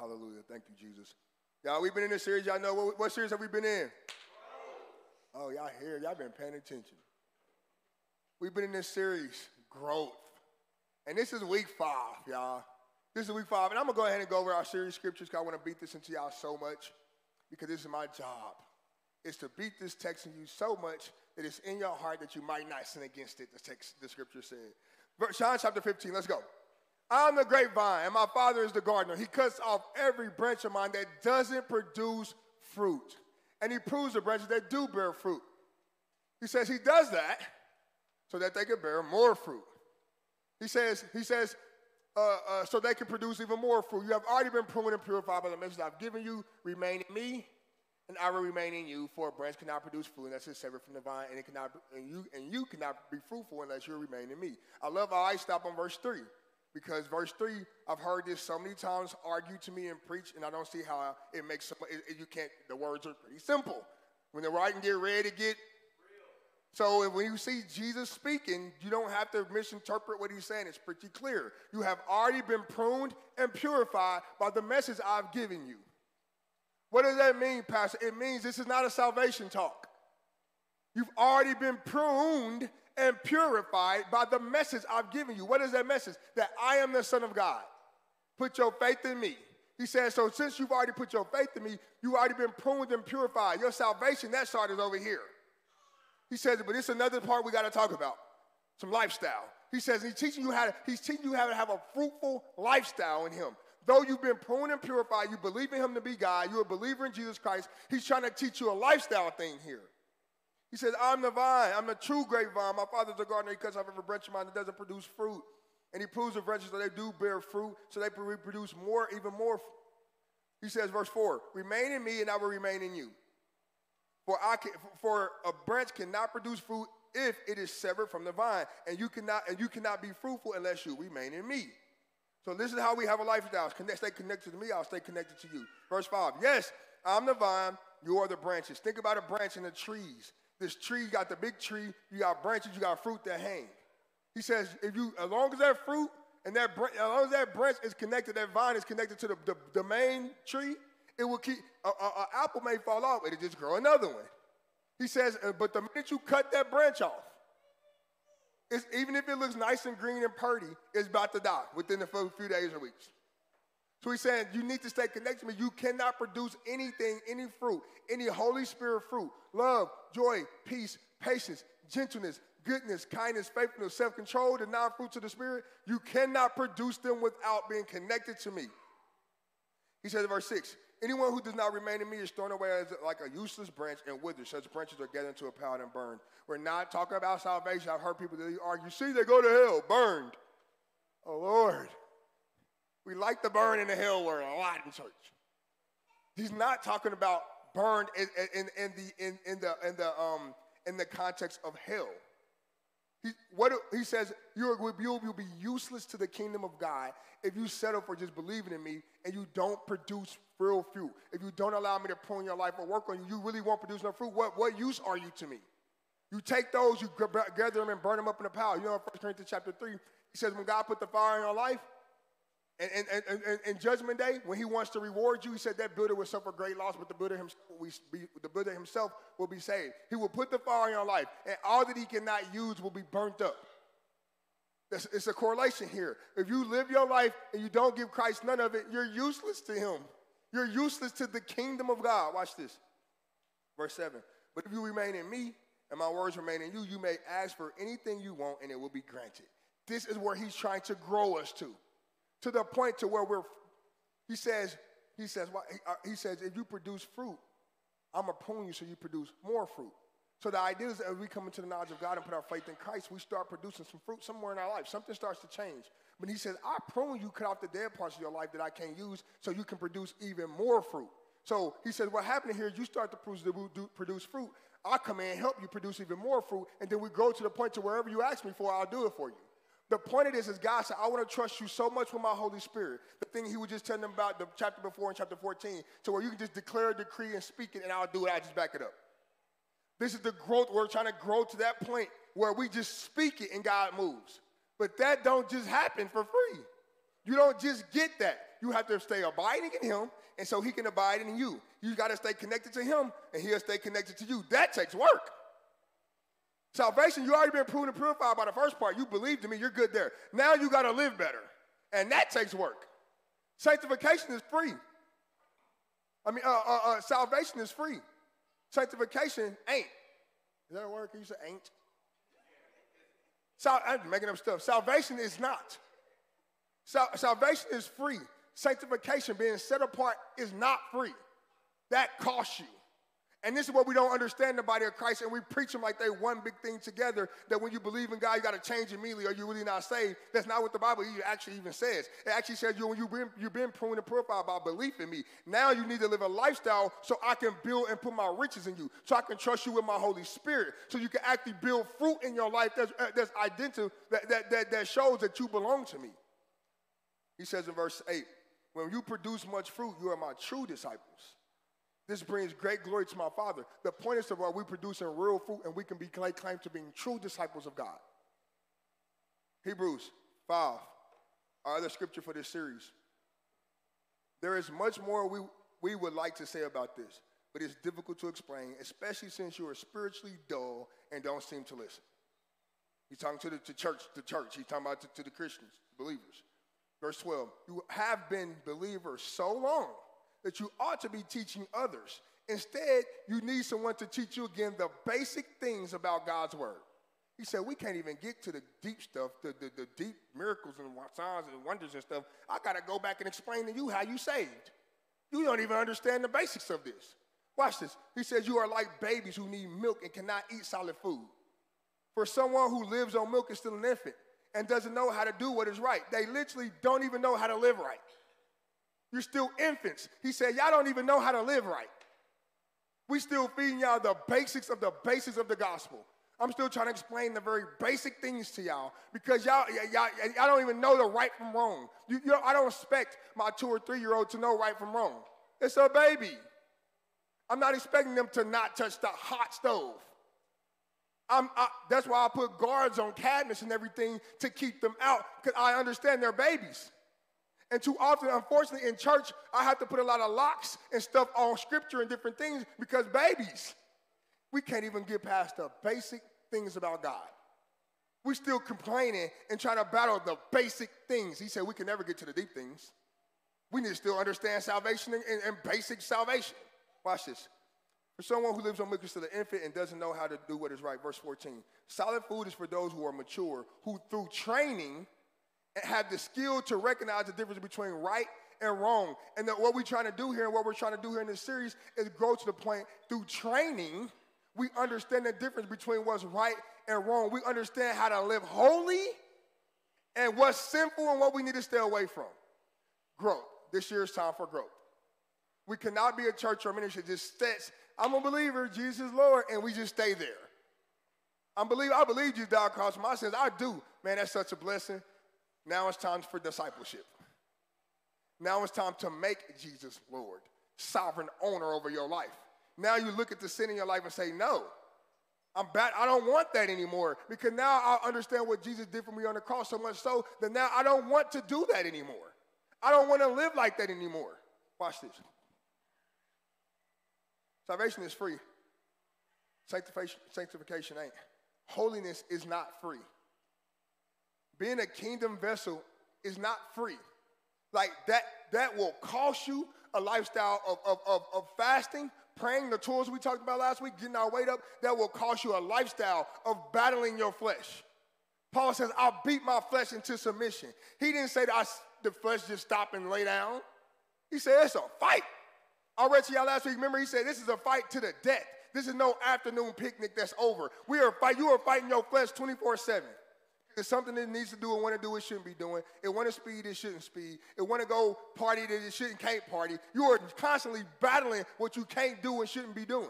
Hallelujah. Thank you, Jesus. Y'all, we've been in this series. Y'all know what, what series have we been in? Oh, y'all here. Y'all been paying attention. We've been in this series, growth. And this is week five, y'all. This is week five. And I'm going to go ahead and go over our series scriptures because I want to beat this into y'all so much because this is my job. Is to beat this text in you so much that it's in your heart that you might not sin against it, the text, the scripture said. John chapter 15, let's go. I'm the grapevine, and my father is the gardener. He cuts off every branch of mine that doesn't produce fruit. And he prunes the branches that do bear fruit. He says he does that so that they can bear more fruit. He says, he says, uh, uh, so they can produce even more fruit. You have already been pruned and purified by the message I've given you. Remain in me, and I will remain in you. For a branch cannot produce fruit unless it's severed from the vine, and it cannot, and you, and you cannot be fruitful unless you remain in me. I love how I stop on verse three because verse 3 i've heard this so many times argued to me and preached and i don't see how it makes it, you can't the words are pretty simple. When the writing get ready to get so when you see jesus speaking you don't have to misinterpret what he's saying it's pretty clear. You have already been pruned and purified by the message i've given you. What does that mean pastor? It means this is not a salvation talk. You've already been pruned and purified by the message I've given you. What is that message? That I am the Son of God. Put your faith in me. He says, so since you've already put your faith in me, you've already been pruned and purified. Your salvation, that side is over here. He says, but it's another part we got to talk about. Some lifestyle. He says he's teaching you how to, he's teaching you how to have a fruitful lifestyle in him. Though you've been pruned and purified, you believe in him to be God, you're a believer in Jesus Christ, he's trying to teach you a lifestyle thing here. He says, I'm the vine. I'm the true grapevine. My father's the gardener. He cuts off every branch of mine that doesn't produce fruit. And he proves the branches that they do bear fruit, so they reproduce more, even more. He says, verse 4, remain in me and I will remain in you. For, I can, for a branch cannot produce fruit if it is severed from the vine, and you cannot and you cannot be fruitful unless you remain in me. So this is how we have a lifestyle. Connect, stay connected to me, I'll stay connected to you. Verse 5. Yes, I'm the vine, you are the branches. Think about a branch in the trees. This tree, you got the big tree, you got branches, you got fruit that hang. He says, if you, as long as that fruit and that, branch, as long as that branch is connected, that vine is connected to the, the, the main tree, it will keep, an apple may fall off, it'll just grow another one. He says, uh, but the minute you cut that branch off, it's, even if it looks nice and green and pretty, it's about to die within a few days or weeks. So he's saying you need to stay connected to me. You cannot produce anything, any fruit, any Holy Spirit fruit, love, joy, peace, patience, gentleness, goodness, kindness, faithfulness, self-control, the non-fruits of the Spirit. You cannot produce them without being connected to me. He says in verse 6, anyone who does not remain in me is thrown away as like a useless branch and withers. Such branches are gathered into a pile and burned. We're not talking about salvation. I've heard people that argue, see, they go to hell, burned. Oh, Lord. We like the burn in the hell world a lot in church. He's not talking about burned in, in, in the, in, in, the, in, the, um, in the context of hell. He, what, he says, you'll, you'll be useless to the kingdom of God if you settle for just believing in me and you don't produce real fruit. If you don't allow me to prune your life or work on you, you really won't produce no fruit. What, what use are you to me? You take those, you gather them and burn them up in a pile. You know, in 1 Corinthians chapter 3, he says, when God put the fire in your life, and, and, and, and, Judgment Day, when he wants to reward you, he said that builder will suffer great loss, but the builder himself will be, the builder himself will be saved. He will put the fire in your life, and all that he cannot use will be burnt up. It's, it's a correlation here. If you live your life and you don't give Christ none of it, you're useless to him. You're useless to the kingdom of God. Watch this. Verse 7. But if you remain in me and my words remain in you, you may ask for anything you want and it will be granted. This is where he's trying to grow us to to the point to where we're, he says, he says, well, he, uh, he says, if you produce fruit, I'm going to prune you so you produce more fruit. So the idea is that as we come into the knowledge of God and put our faith in Christ, we start producing some fruit somewhere in our life. Something starts to change. But he says, I prune you, cut off the dead parts of your life that I can't use so you can produce even more fruit. So he says, what happened here is you start to produce fruit. I'll come in and help you produce even more fruit. And then we grow to the point to wherever you ask me for, I'll do it for you. The point of this is God said, I want to trust you so much with my Holy Spirit. The thing he was just telling them about the chapter before in chapter 14, to where you can just declare a decree and speak it, and I'll do it. I just back it up. This is the growth. We're trying to grow to that point where we just speak it and God moves. But that don't just happen for free. You don't just get that. you have to stay abiding in him, and so he can abide in you. You got to stay connected to him, and he'll stay connected to you. That takes work. Salvation, you already been proven and purified by the first part. You believed in me, you're good there. Now you got to live better, and that takes work. Sanctification is free. I mean, uh, uh, uh, salvation is free. Sanctification ain't. Is that a word? Can you say ain't? Sal- I'm making up stuff. Salvation is not. Sal- salvation is free. Sanctification, being set apart, is not free. That costs you. And this is what we don't understand the body of Christ, and we preach them like they one big thing together. That when you believe in God, you got to change immediately, or you're really not saved. That's not what the Bible actually even says. It actually says you when you've been you've been pruned and purified by belief in me. Now you need to live a lifestyle so I can build and put my riches in you, so I can trust you with my Holy Spirit, so you can actually build fruit in your life that's uh, that's identity that, that that that shows that you belong to me. He says in verse eight, when you produce much fruit, you are my true disciples. This brings great glory to my Father. The point is that we produce producing real fruit and we can be claimed to being true disciples of God. Hebrews 5, our other scripture for this series. There is much more we, we would like to say about this, but it's difficult to explain, especially since you are spiritually dull and don't seem to listen. He's talking to the to church, the church. He's talking about to, to the Christians, believers. Verse 12, you have been believers so long that you ought to be teaching others. Instead, you need someone to teach you again the basic things about God's word. He said, We can't even get to the deep stuff, the, the, the deep miracles and signs and wonders and stuff. I got to go back and explain to you how you saved. You don't even understand the basics of this. Watch this. He says, You are like babies who need milk and cannot eat solid food. For someone who lives on milk is still an infant and doesn't know how to do what is right. They literally don't even know how to live right. You're still infants. He said, Y'all don't even know how to live right. We still feeding y'all the basics of the basics of the gospel. I'm still trying to explain the very basic things to y'all because y'all, y'all, y'all don't even know the right from wrong. You, you know, I don't expect my two or three year old to know right from wrong. It's a baby. I'm not expecting them to not touch the hot stove. I, that's why I put guards on cabinets and everything to keep them out because I understand they're babies. And too often, unfortunately, in church, I have to put a lot of locks and stuff on scripture and different things because babies, we can't even get past the basic things about God. We're still complaining and trying to battle the basic things. He said we can never get to the deep things. We need to still understand salvation and, and, and basic salvation. Watch this. For someone who lives on milk is the infant and doesn't know how to do what is right. Verse 14. Solid food is for those who are mature, who through training have the skill to recognize the difference between right and wrong. And that what we're trying to do here and what we're trying to do here in this series is grow to the point through training, we understand the difference between what's right and wrong. We understand how to live holy and what's sinful and what we need to stay away from. Growth. This year is time for growth. We cannot be a church or ministry just sits, I'm a believer, Jesus is Lord, and we just stay there. I believe I believe Jesus died across my sins. I do. Man, that's such a blessing. Now it's time for discipleship. Now it's time to make Jesus Lord, sovereign owner over your life. Now you look at the sin in your life and say, No, I'm bad. I don't want that anymore because now I understand what Jesus did for me on the cross so much so that now I don't want to do that anymore. I don't want to live like that anymore. Watch this. Salvation is free. Sanctification, sanctification ain't. Holiness is not free being a kingdom vessel is not free. Like that, that will cost you a lifestyle of, of, of, of fasting, praying, the tools we talked about last week, getting our weight up, that will cost you a lifestyle of battling your flesh. Paul says, I'll beat my flesh into submission. He didn't say that I, the flesh just stop and lay down. He said, it's a fight. I read to y'all last week. Remember, he said, this is a fight to the death. This is no afternoon picnic that's over. We are fight. You are fighting your flesh 24 7. It's something that it needs to do and want to do it shouldn't be doing. It want to speed, it shouldn't speed. It want to go party that it shouldn't can't party. You are constantly battling what you can't do and shouldn't be doing.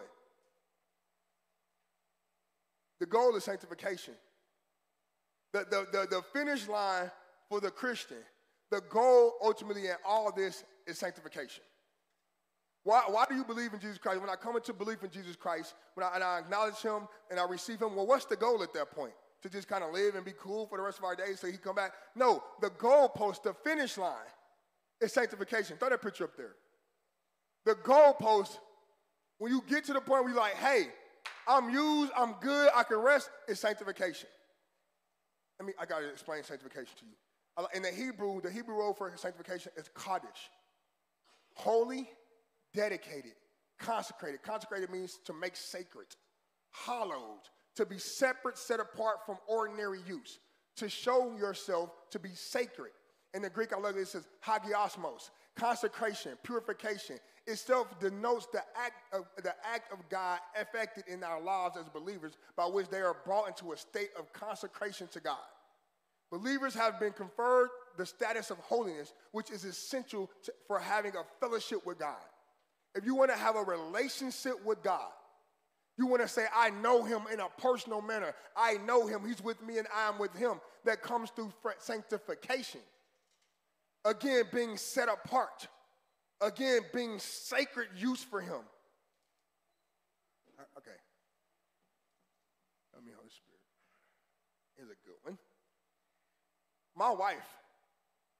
The goal is sanctification. The, the, the, the finish line for the Christian, the goal ultimately in all this is sanctification. Why, why do you believe in Jesus Christ? When I come into belief in Jesus Christ, when I, and I acknowledge him and I receive him, well, what's the goal at that point? To just kind of live and be cool for the rest of our days so he come back. No, the goalpost, the finish line is sanctification. Throw that picture up there. The goalpost, when you get to the point where you're like, hey, I'm used, I'm good, I can rest, is sanctification. I mean, I gotta explain sanctification to you. In the Hebrew, the Hebrew word for sanctification is kaddish. Holy, dedicated, consecrated. Consecrated means to make sacred, hallowed, to be separate, set apart from ordinary use, to show yourself to be sacred. In the Greek, I love it, it says hagiasmos, consecration, purification. Itself denotes the act of the act of God effected in our lives as believers, by which they are brought into a state of consecration to God. Believers have been conferred the status of holiness, which is essential to, for having a fellowship with God. If you want to have a relationship with God, you want to say, I know him in a personal manner. I know him. He's with me and I'm with him. That comes through sanctification. Again, being set apart. Again, being sacred use for him. Uh, okay. Let me, Holy Spirit. Is a good one. My wife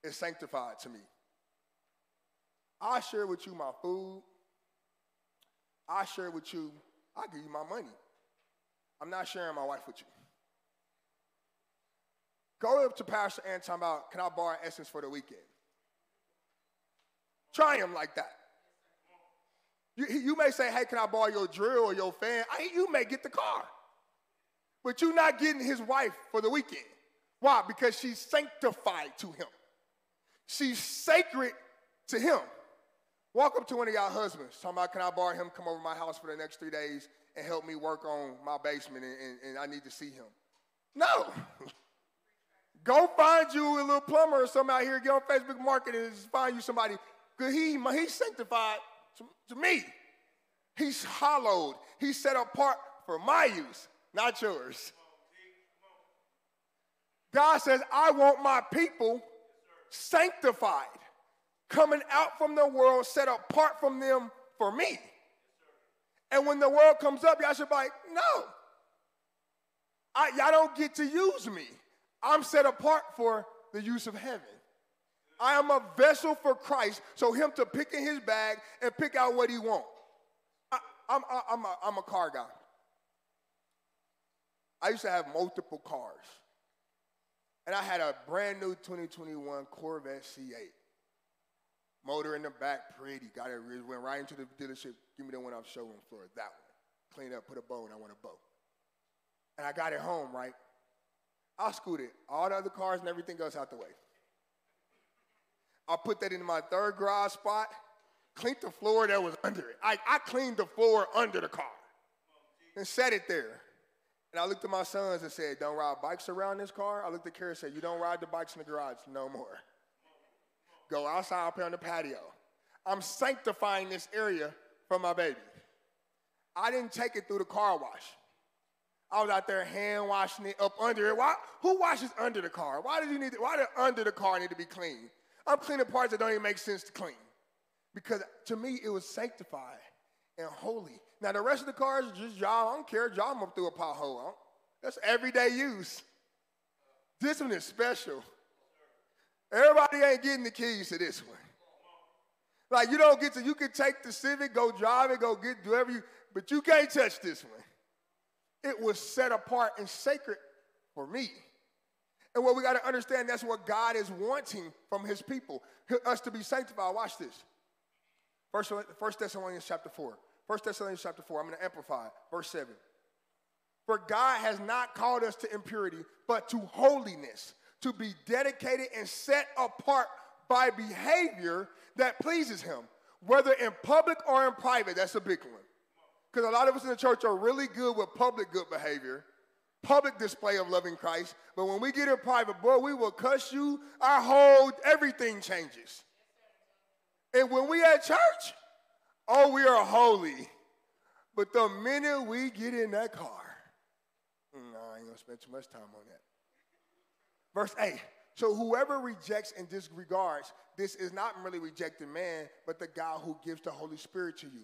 is sanctified to me. I share with you my food. I share with you, I give you my money. I'm not sharing my wife with you. Go up to Pastor talk about, can I borrow essence for the weekend? Try him like that. You, you may say, hey, can I borrow your drill or your fan? I, you may get the car. But you're not getting his wife for the weekend. Why? Because she's sanctified to him. She's sacred to him. Walk up to one of y'all husbands, talking about, can I borrow him, come over my house for the next three days and help me work on my basement and, and, and I need to see him. No. Go find you a little plumber or something out here, get on Facebook Market and find you somebody. Because he, he's sanctified to, to me. He's hallowed. He's set apart for my use, not yours. God says, I want my people sanctified coming out from the world, set apart from them for me. And when the world comes up, y'all should be like, no. I, y'all don't get to use me. I'm set apart for the use of heaven. I am a vessel for Christ, so him to pick in his bag and pick out what he wants. I'm, I'm, I'm a car guy. I used to have multiple cars. And I had a brand new 2021 Corvette C8. Motor in the back, pretty. Got it, went right into the dealership. Give me the one off showroom floor, that one. Clean up, put a bow, and I want a bow. And I got it home, right? I scooted all the other cars and everything else out the way. I put that in my third garage spot, cleaned the floor that was under it. I, I cleaned the floor under the car and set it there. And I looked at my sons and said, Don't ride bikes around this car. I looked at Kara and said, You don't ride the bikes in the garage no more. Go outside up here on the patio. I'm sanctifying this area for my baby. I didn't take it through the car wash. I was out there hand washing it up under it. Why? Who washes under the car? Why did you need? To, why did under the car need to be clean? I'm cleaning parts that don't even make sense to clean, because to me it was sanctified and holy. Now the rest of the cars just drive. I don't care. Drive them up through a pothole. That's everyday use. This one is special. Everybody ain't getting the keys to this one. Like you don't get to, you can take the Civic, go drive it, go get do whatever you, but you can't touch this one. It was set apart and sacred for me. And what we got to understand, that's what God is wanting from his people, us to be sanctified. Watch this. First, First Thessalonians chapter 4. First Thessalonians chapter 4, I'm going to amplify verse 7. For God has not called us to impurity, but to holiness to be dedicated and set apart by behavior that pleases him, whether in public or in private. That's a big one. Because a lot of us in the church are really good with public good behavior, public display of loving Christ. But when we get in private, boy, we will cuss you. Our whole everything changes. And when we at church, oh, we are holy. But the minute we get in that car, mm, no, I ain't gonna spend too much time on that. Verse 8. So whoever rejects and disregards, this is not merely rejecting man, but the God who gives the Holy Spirit to you.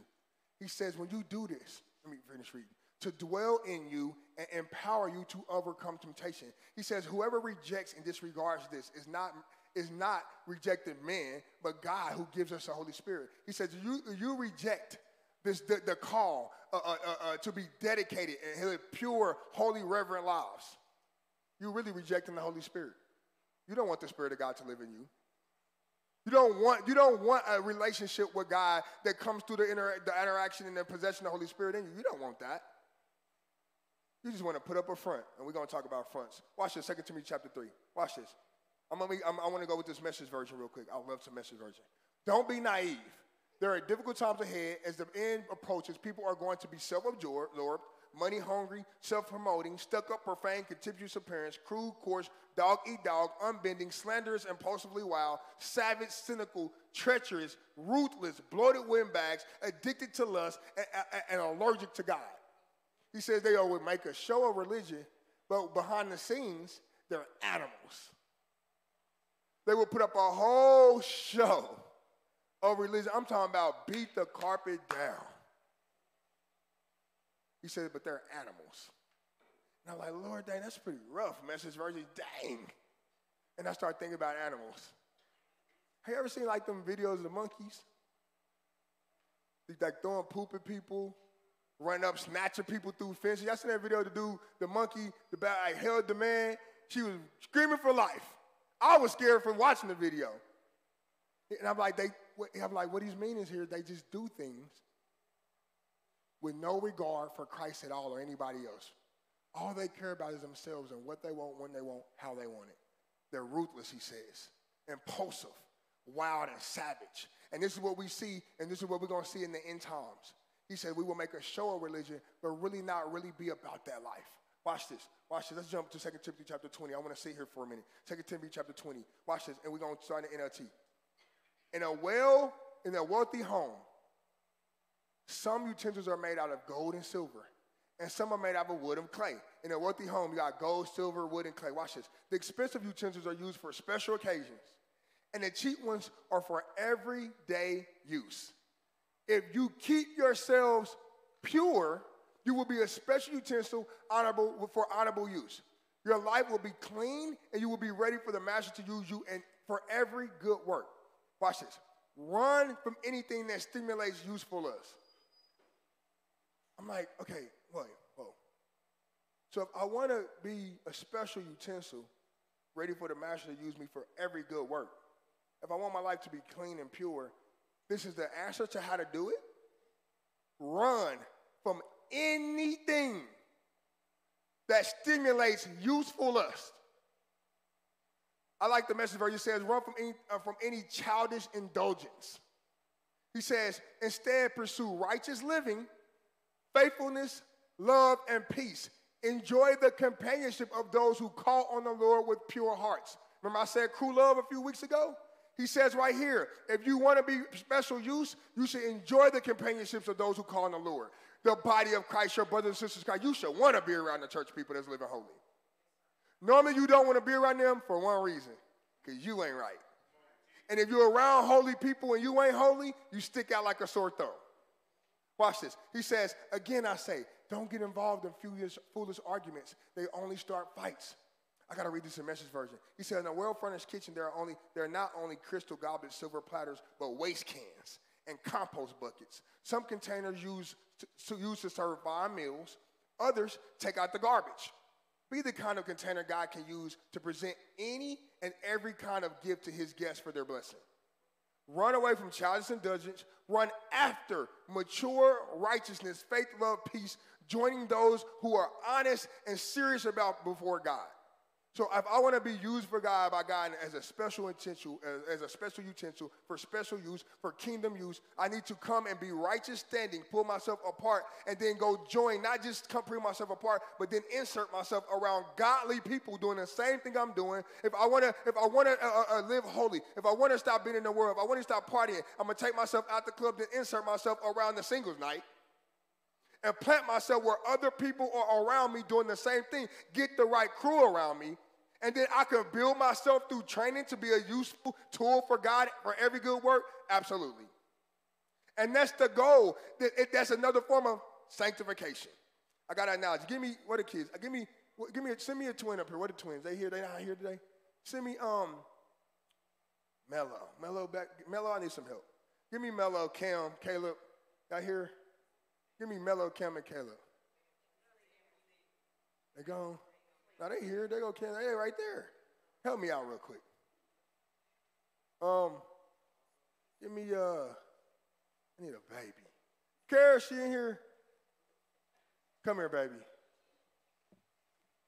He says, when you do this, let me finish reading, to dwell in you and empower you to overcome temptation. He says, whoever rejects and disregards this is not is not rejecting man, but God who gives us the Holy Spirit. He says, you, you reject this, the, the call uh, uh, uh, uh to be dedicated and live pure, holy, reverent lives. You're really rejecting the Holy Spirit. You don't want the Spirit of God to live in you. You don't want, you don't want a relationship with God that comes through the, inter, the interaction and the possession of the Holy Spirit in you. You don't want that. You just want to put up a front, and we're going to talk about fronts. Watch this, 2 Timothy chapter 3. Watch this. I'm gonna be, I'm, I want to go with this message version real quick. I love some message version. Don't be naive. There are difficult times ahead as the end approaches. People are going to be self-absorbed, money hungry, self-promoting, stuck-up, profane, contemptuous appearance, crude, coarse, dog-eat-dog, unbending, slanderous, impulsively wild, savage, cynical, treacherous, ruthless, bloated windbags, addicted to lust, and, and, and allergic to God. He says they would make a show of religion, but behind the scenes, they're animals. They would put up a whole show of religion. I'm talking about beat the carpet down. He said, but they're animals. And I'm like, Lord, dang, that's pretty rough. Message version, dang. And I start thinking about animals. Have you ever seen like them videos of the monkeys? Like throwing poop at people, running up, snatching people through fences. Y'all seen that video to do the monkey, the bat, like held the man. She was screaming for life. I was scared from watching the video. And I'm like, they, I'm like, what he's meaning is here, they just do things with no regard for Christ at all or anybody else. All they care about is themselves and what they want, when they want, how they want it. They're ruthless, he says, impulsive, wild, and savage. And this is what we see, and this is what we're going to see in the end times. He said, We will make a show of religion, but really not really be about that life. Watch this. Watch this. Let's jump to 2 Timothy chapter 20. I want to sit here for a minute. 2 Timothy chapter 20. Watch this. And we're going to start in NLT. In a well, in a wealthy home, some utensils are made out of gold and silver, and some are made out of wood and clay. In a wealthy home, you got gold, silver, wood, and clay. Watch this. The expensive utensils are used for special occasions, and the cheap ones are for everyday use. If you keep yourselves pure, you will be a special utensil honorable for honorable use. Your life will be clean and you will be ready for the master to use you and for every good work. Watch this. Run from anything that stimulates usefulness. I'm like, okay, wait, whoa. So if I want to be a special utensil, ready for the master to use me for every good work, if I want my life to be clean and pure, this is the answer to how to do it. Run from anything that stimulates useful lust. I like the message where he says, run from any, uh, from any childish indulgence. He says, instead pursue righteous living, faithfulness, love, and peace. Enjoy the companionship of those who call on the Lord with pure hearts. Remember, I said crew love a few weeks ago? He says right here, if you want to be special use, you should enjoy the companionships of those who call on the Lord the body of Christ, your brothers and sisters Christ, you should want to be around the church people that's living holy. Normally, you don't want to be around them for one reason because you ain't right. And if you're around holy people and you ain't holy, you stick out like a sore thumb. Watch this. He says, Again, I say, don't get involved in foolish, foolish arguments. They only start fights. I gotta read this in message version. He said, in a well-furnished kitchen, there are only there are not only crystal goblets, silver platters, but waste cans and compost buckets. Some containers use to, to to serve fine meals. Others take out the garbage. Be the kind of container God can use to present any and every kind of gift to his guests for their blessing. Run away from childish indulgence. Run after mature righteousness, faith, love, peace, joining those who are honest and serious about before God. So if I want to be used for God by God as a special utensil, as a special utensil for special use, for kingdom use, I need to come and be righteous standing, pull myself apart, and then go join, not just come pull myself apart, but then insert myself around godly people doing the same thing I'm doing. If I want to, if I want to uh, uh, uh, live holy, if I want to stop being in the world, if I want to stop partying, I'm gonna take myself out the club, then insert myself around the singles night and plant myself where other people are around me doing the same thing. Get the right crew around me and then I can build myself through training to be a useful tool for God for every good work? Absolutely. And that's the goal. That's another form of sanctification. I got an analogy. Give me what are kids? Give me, give me, send me a twin up here. What are the twins? They here? They not here today? Send me um, Mello. Mello back. Mello, I need some help. Give me Mello, Cam, Caleb. Y'all here? Give me Mello, Cam, and Caleb. They gone. Now they here. They go, Cam. They right there. Help me out real quick. Um, give me uh, I need a baby. Kara, she in here? Come here, baby.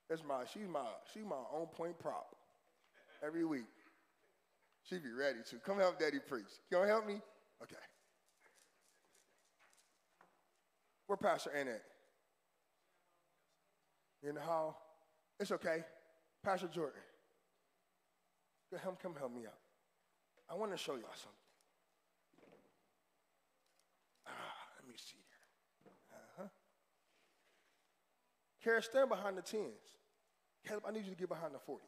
That's my, she's my, she's my on point prop every week. She be ready to. Come help daddy preach. You gonna help me? Okay. Where Pastor Ann at? In the hall? It's okay. Pastor Jordan. Come, come help me out. I want to show y'all something. Ah, let me see here. Uh-huh. Kara, stand behind the tens. Caleb, I need you to get behind the 40s.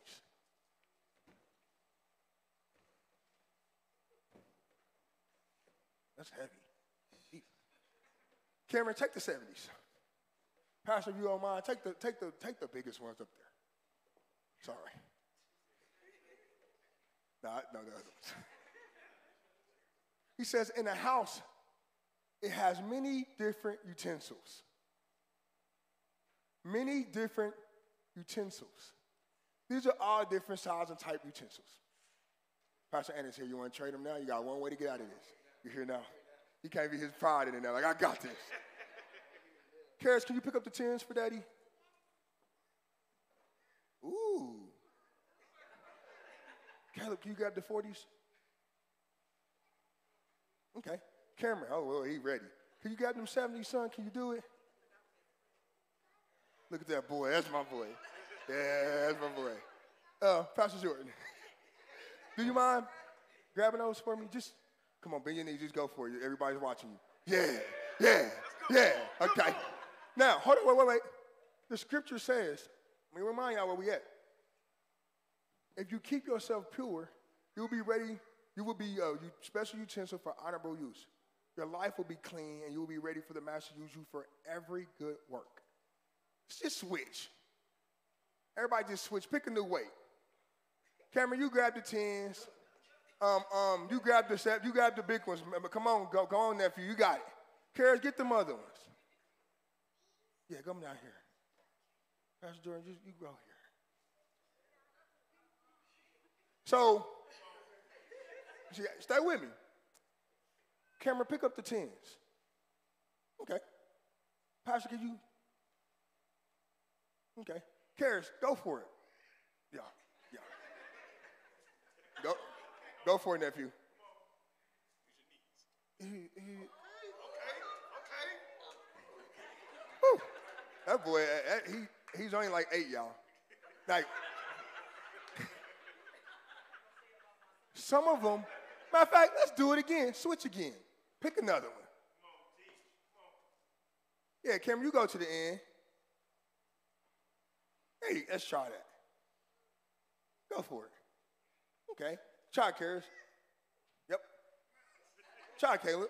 That's heavy. Cameron, take the 70s. Pastor, you don't mind, take the, take the, take the biggest ones up there. Sorry. No, no, the other ones. he says, in a house, it has many different utensils. Many different utensils. These are all different size and type utensils. Pastor Anderson here. You want to trade them now? You got one way to get out of this. You hear now? He can't be his pride in it now. Like, I got this. Karis, can you pick up the tens for daddy? Ooh. Caleb, you got the 40s? Okay. Cameron, oh, well, he ready. Can you grab them 70s, son? Can you do it? Look at that boy. That's my boy. Yeah, that's my boy. Uh, Pastor Jordan, do you mind grabbing those for me? Just Come on, bend your knees, just go for it. Everybody's watching you. Yeah, yeah, yeah. Okay. Now, hold on, wait, wait, wait. The scripture says, let me remind y'all where we at. If you keep yourself pure, you'll be ready, you will be a special utensil for honorable use. Your life will be clean and you will be ready for the master to use you for every good work. Just switch. Everybody just switch. Pick a new weight. Cameron, you grab the tens. Um, um, you grab the set, you grab the big ones. Come on, go, go on, nephew. You got it. Karis, get the other ones. Yeah, come down here. Pastor Jordan, just you go here. So, see, stay with me. Cameron, pick up the tens. Okay. Pastor, can you? Okay. Karis, go for it. Yeah, yeah. Go. Go for it, nephew. He, he, That boy, eh, eh, he, he's only like eight, y'all. Like, some of them, matter of fact, let's do it again. Switch again. Pick another one. Yeah, Kim, you go to the end. Hey, let's try that. Go for it. Okay. Try, Karis. Yep. Try, Caleb.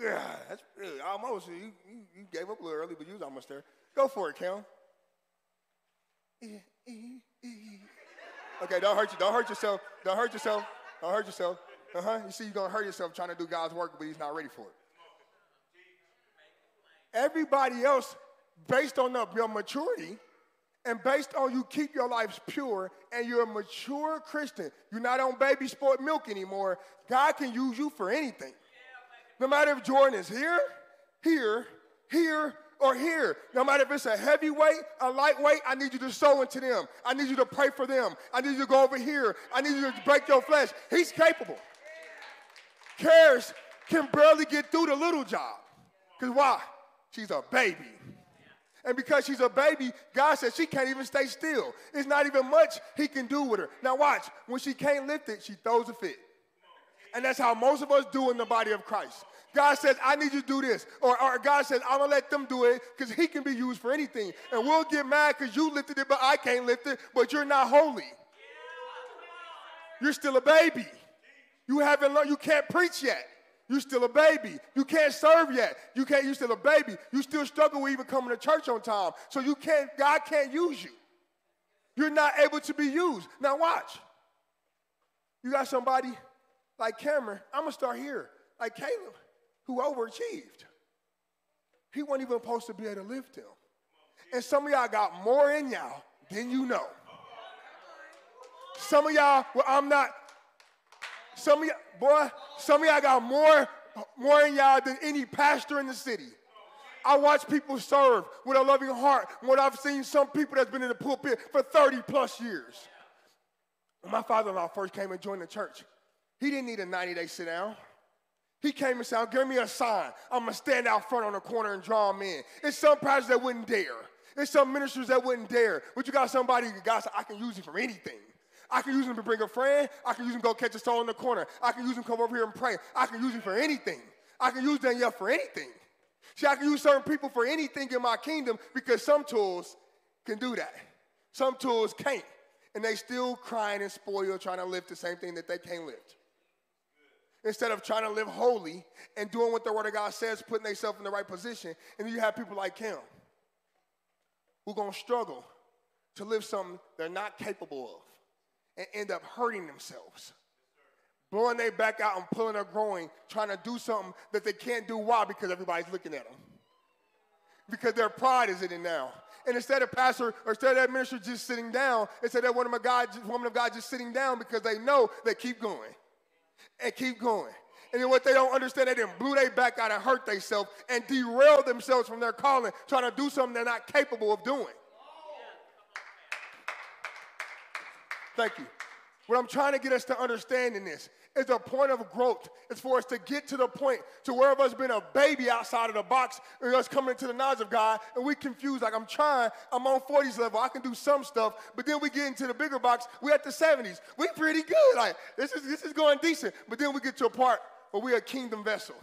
Yeah, that's really almost. You, you, you, gave up a little early, but you was almost there. Go for it, Cam. Okay, don't hurt you. Don't hurt yourself. Don't hurt yourself. Don't hurt yourself. Uh huh. You see, you're gonna hurt yourself trying to do God's work, but He's not ready for it. Everybody else, based on your maturity, and based on you keep your lives pure and you're a mature Christian, you're not on baby sport milk anymore, God can use you for anything. No matter if Jordan is here, here, here, or here. No matter if it's a heavyweight, a lightweight, I need you to sow into them. I need you to pray for them. I need you to go over here. I need you to break your flesh. He's capable. Karis can barely get through the little job. Because why? She's a baby. And because she's a baby, God says she can't even stay still. It's not even much he can do with her. Now, watch. When she can't lift it, she throws a fit. And that's how most of us do in the body of Christ. God says, I need you to do this. Or, or God says, I'm going to let them do it because he can be used for anything. And we'll get mad because you lifted it, but I can't lift it, but you're not holy. You're still a baby. You haven't learned, you can't preach yet. You're still a baby. You can't serve yet. You can't, you're still a baby. You still struggle with even coming to church on time. So you can't, God can't use you. You're not able to be used. Now watch. You got somebody like Cameron, I'm gonna start here, like Caleb, who overachieved. He wasn't even supposed to be able to lift him. And some of y'all got more in y'all than you know. Some of y'all, well, I'm not, some of y'all, boy, some of y'all got more, more in y'all than any pastor in the city. I watch people serve with a loving heart. What I've seen some people that's been in the pulpit for 30 plus years. When my father-in-law first came and joined the church, he didn't need a 90-day sit down. He came and said, give me a sign. I'm gonna stand out front on the corner and draw them in. It's some pastors that wouldn't dare. It's some ministers that wouldn't dare. But you got somebody, God said, I can use you for anything. I can use him to bring a friend. I can use him to go catch a soul in the corner. I can use him to come over here and pray. I can use him for anything. I can use Danielle for anything. See, I can use certain people for anything in my kingdom because some tools can do that. Some tools can't. And they still crying and spoiled trying to live the same thing that they can't live. Instead of trying to live holy and doing what the word of God says, putting themselves in the right position. And you have people like him who going to struggle to live something they're not capable of and end up hurting themselves blowing their back out and pulling their groin, trying to do something that they can't do. Why? Because everybody's looking at them. Because their pride is in it now. And instead of pastor or instead of that minister just sitting down, instead of one of my God, woman of God just sitting down because they know they keep going and keep going. And then what they don't understand, they then blew their back out and hurt themselves and derail themselves from their calling, trying to do something they're not capable of doing. Thank you. What I'm trying to get us to understand in this is a point of growth. It's for us to get to the point to where of us being a baby outside of the box and us coming into the knowledge of God and we confused like I'm trying, I'm on 40s level, I can do some stuff, but then we get into the bigger box, we at the 70s. We pretty good. Like this is this is going decent. But then we get to a part where we're a kingdom vessel.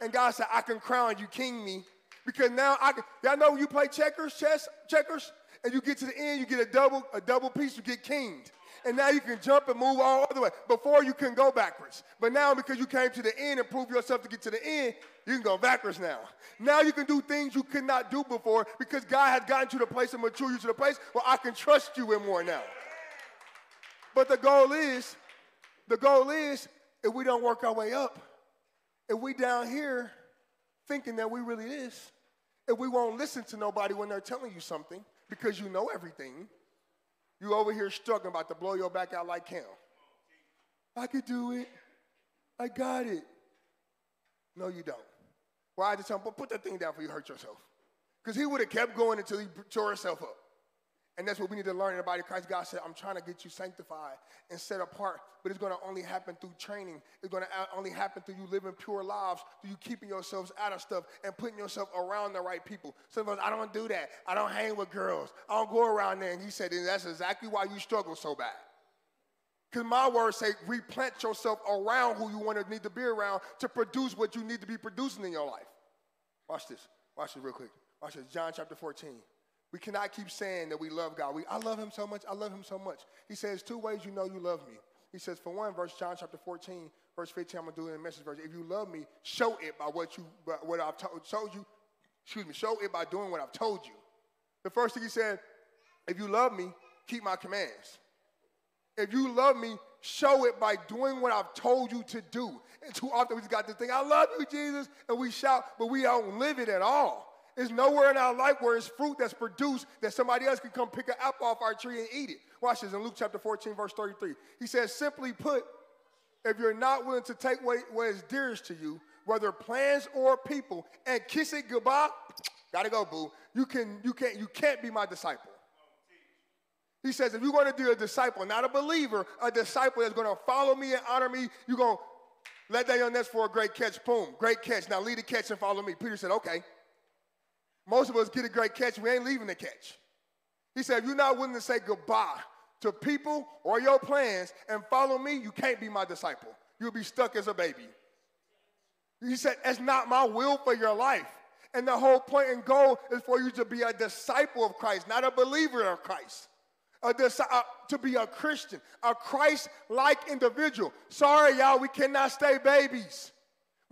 And God said, I can crown you king me. Because now I can, y'all know you play checkers, chess, checkers, and you get to the end, you get a double, a double piece, you get kinged and now you can jump and move all the way. Before you can go backwards. But now because you came to the end and proved yourself to get to the end, you can go backwards now. Now you can do things you could not do before because God has gotten you to the place and mature you to the place where I can trust you in more now. But the goal is, the goal is, if we don't work our way up, if we down here thinking that we really is, if we won't listen to nobody when they're telling you something because you know everything, you over here struggling about to blow your back out like him. I could do it. I got it. No, you don't. Why? I just tell him, put that thing down before you hurt yourself. Because he would have kept going until he tore himself up. And that's what we need to learn in the body of Christ. God said, I'm trying to get you sanctified and set apart, but it's going to only happen through training. It's going to only happen through you living pure lives, through you keeping yourselves out of stuff and putting yourself around the right people. Some of us, I don't do that. I don't hang with girls. I don't go around there. And he said, and that's exactly why you struggle so bad. Because my words say, replant yourself around who you want to need to be around to produce what you need to be producing in your life. Watch this. Watch this real quick. Watch this. John chapter 14. We cannot keep saying that we love God. We, I love him so much. I love him so much. He says two ways you know you love me. He says, for one, verse John chapter 14, verse 15, I'm going to do it in a message version. If you love me, show it by what, you, by what I've told, told you. Excuse me, show it by doing what I've told you. The first thing he said, if you love me, keep my commands. If you love me, show it by doing what I've told you to do. And too often we just got this thing, I love you, Jesus, and we shout, but we don't live it at all. There's nowhere in our life where it's fruit that's produced that somebody else can come pick an apple off our tree and eat it. Watch this in Luke chapter 14, verse 33. He says, simply put, if you're not willing to take what, what is dearest to you, whether plans or people, and kiss it goodbye, gotta go, boo. You can you can't you can't be my disciple. He says, if you're going to be a disciple, not a believer, a disciple that's to follow me and honor me, you're to let that young nest for a great catch. Boom, great catch. Now lead the catch and follow me. Peter said, okay. Most of us get a great catch, we ain't leaving the catch. He said, if you're not willing to say goodbye to people or your plans and follow me, you can't be my disciple. You'll be stuck as a baby. He said, it's not my will for your life. And the whole point and goal is for you to be a disciple of Christ, not a believer of Christ. A dis- uh, to be a Christian, a Christ like individual. Sorry, y'all, we cannot stay babies.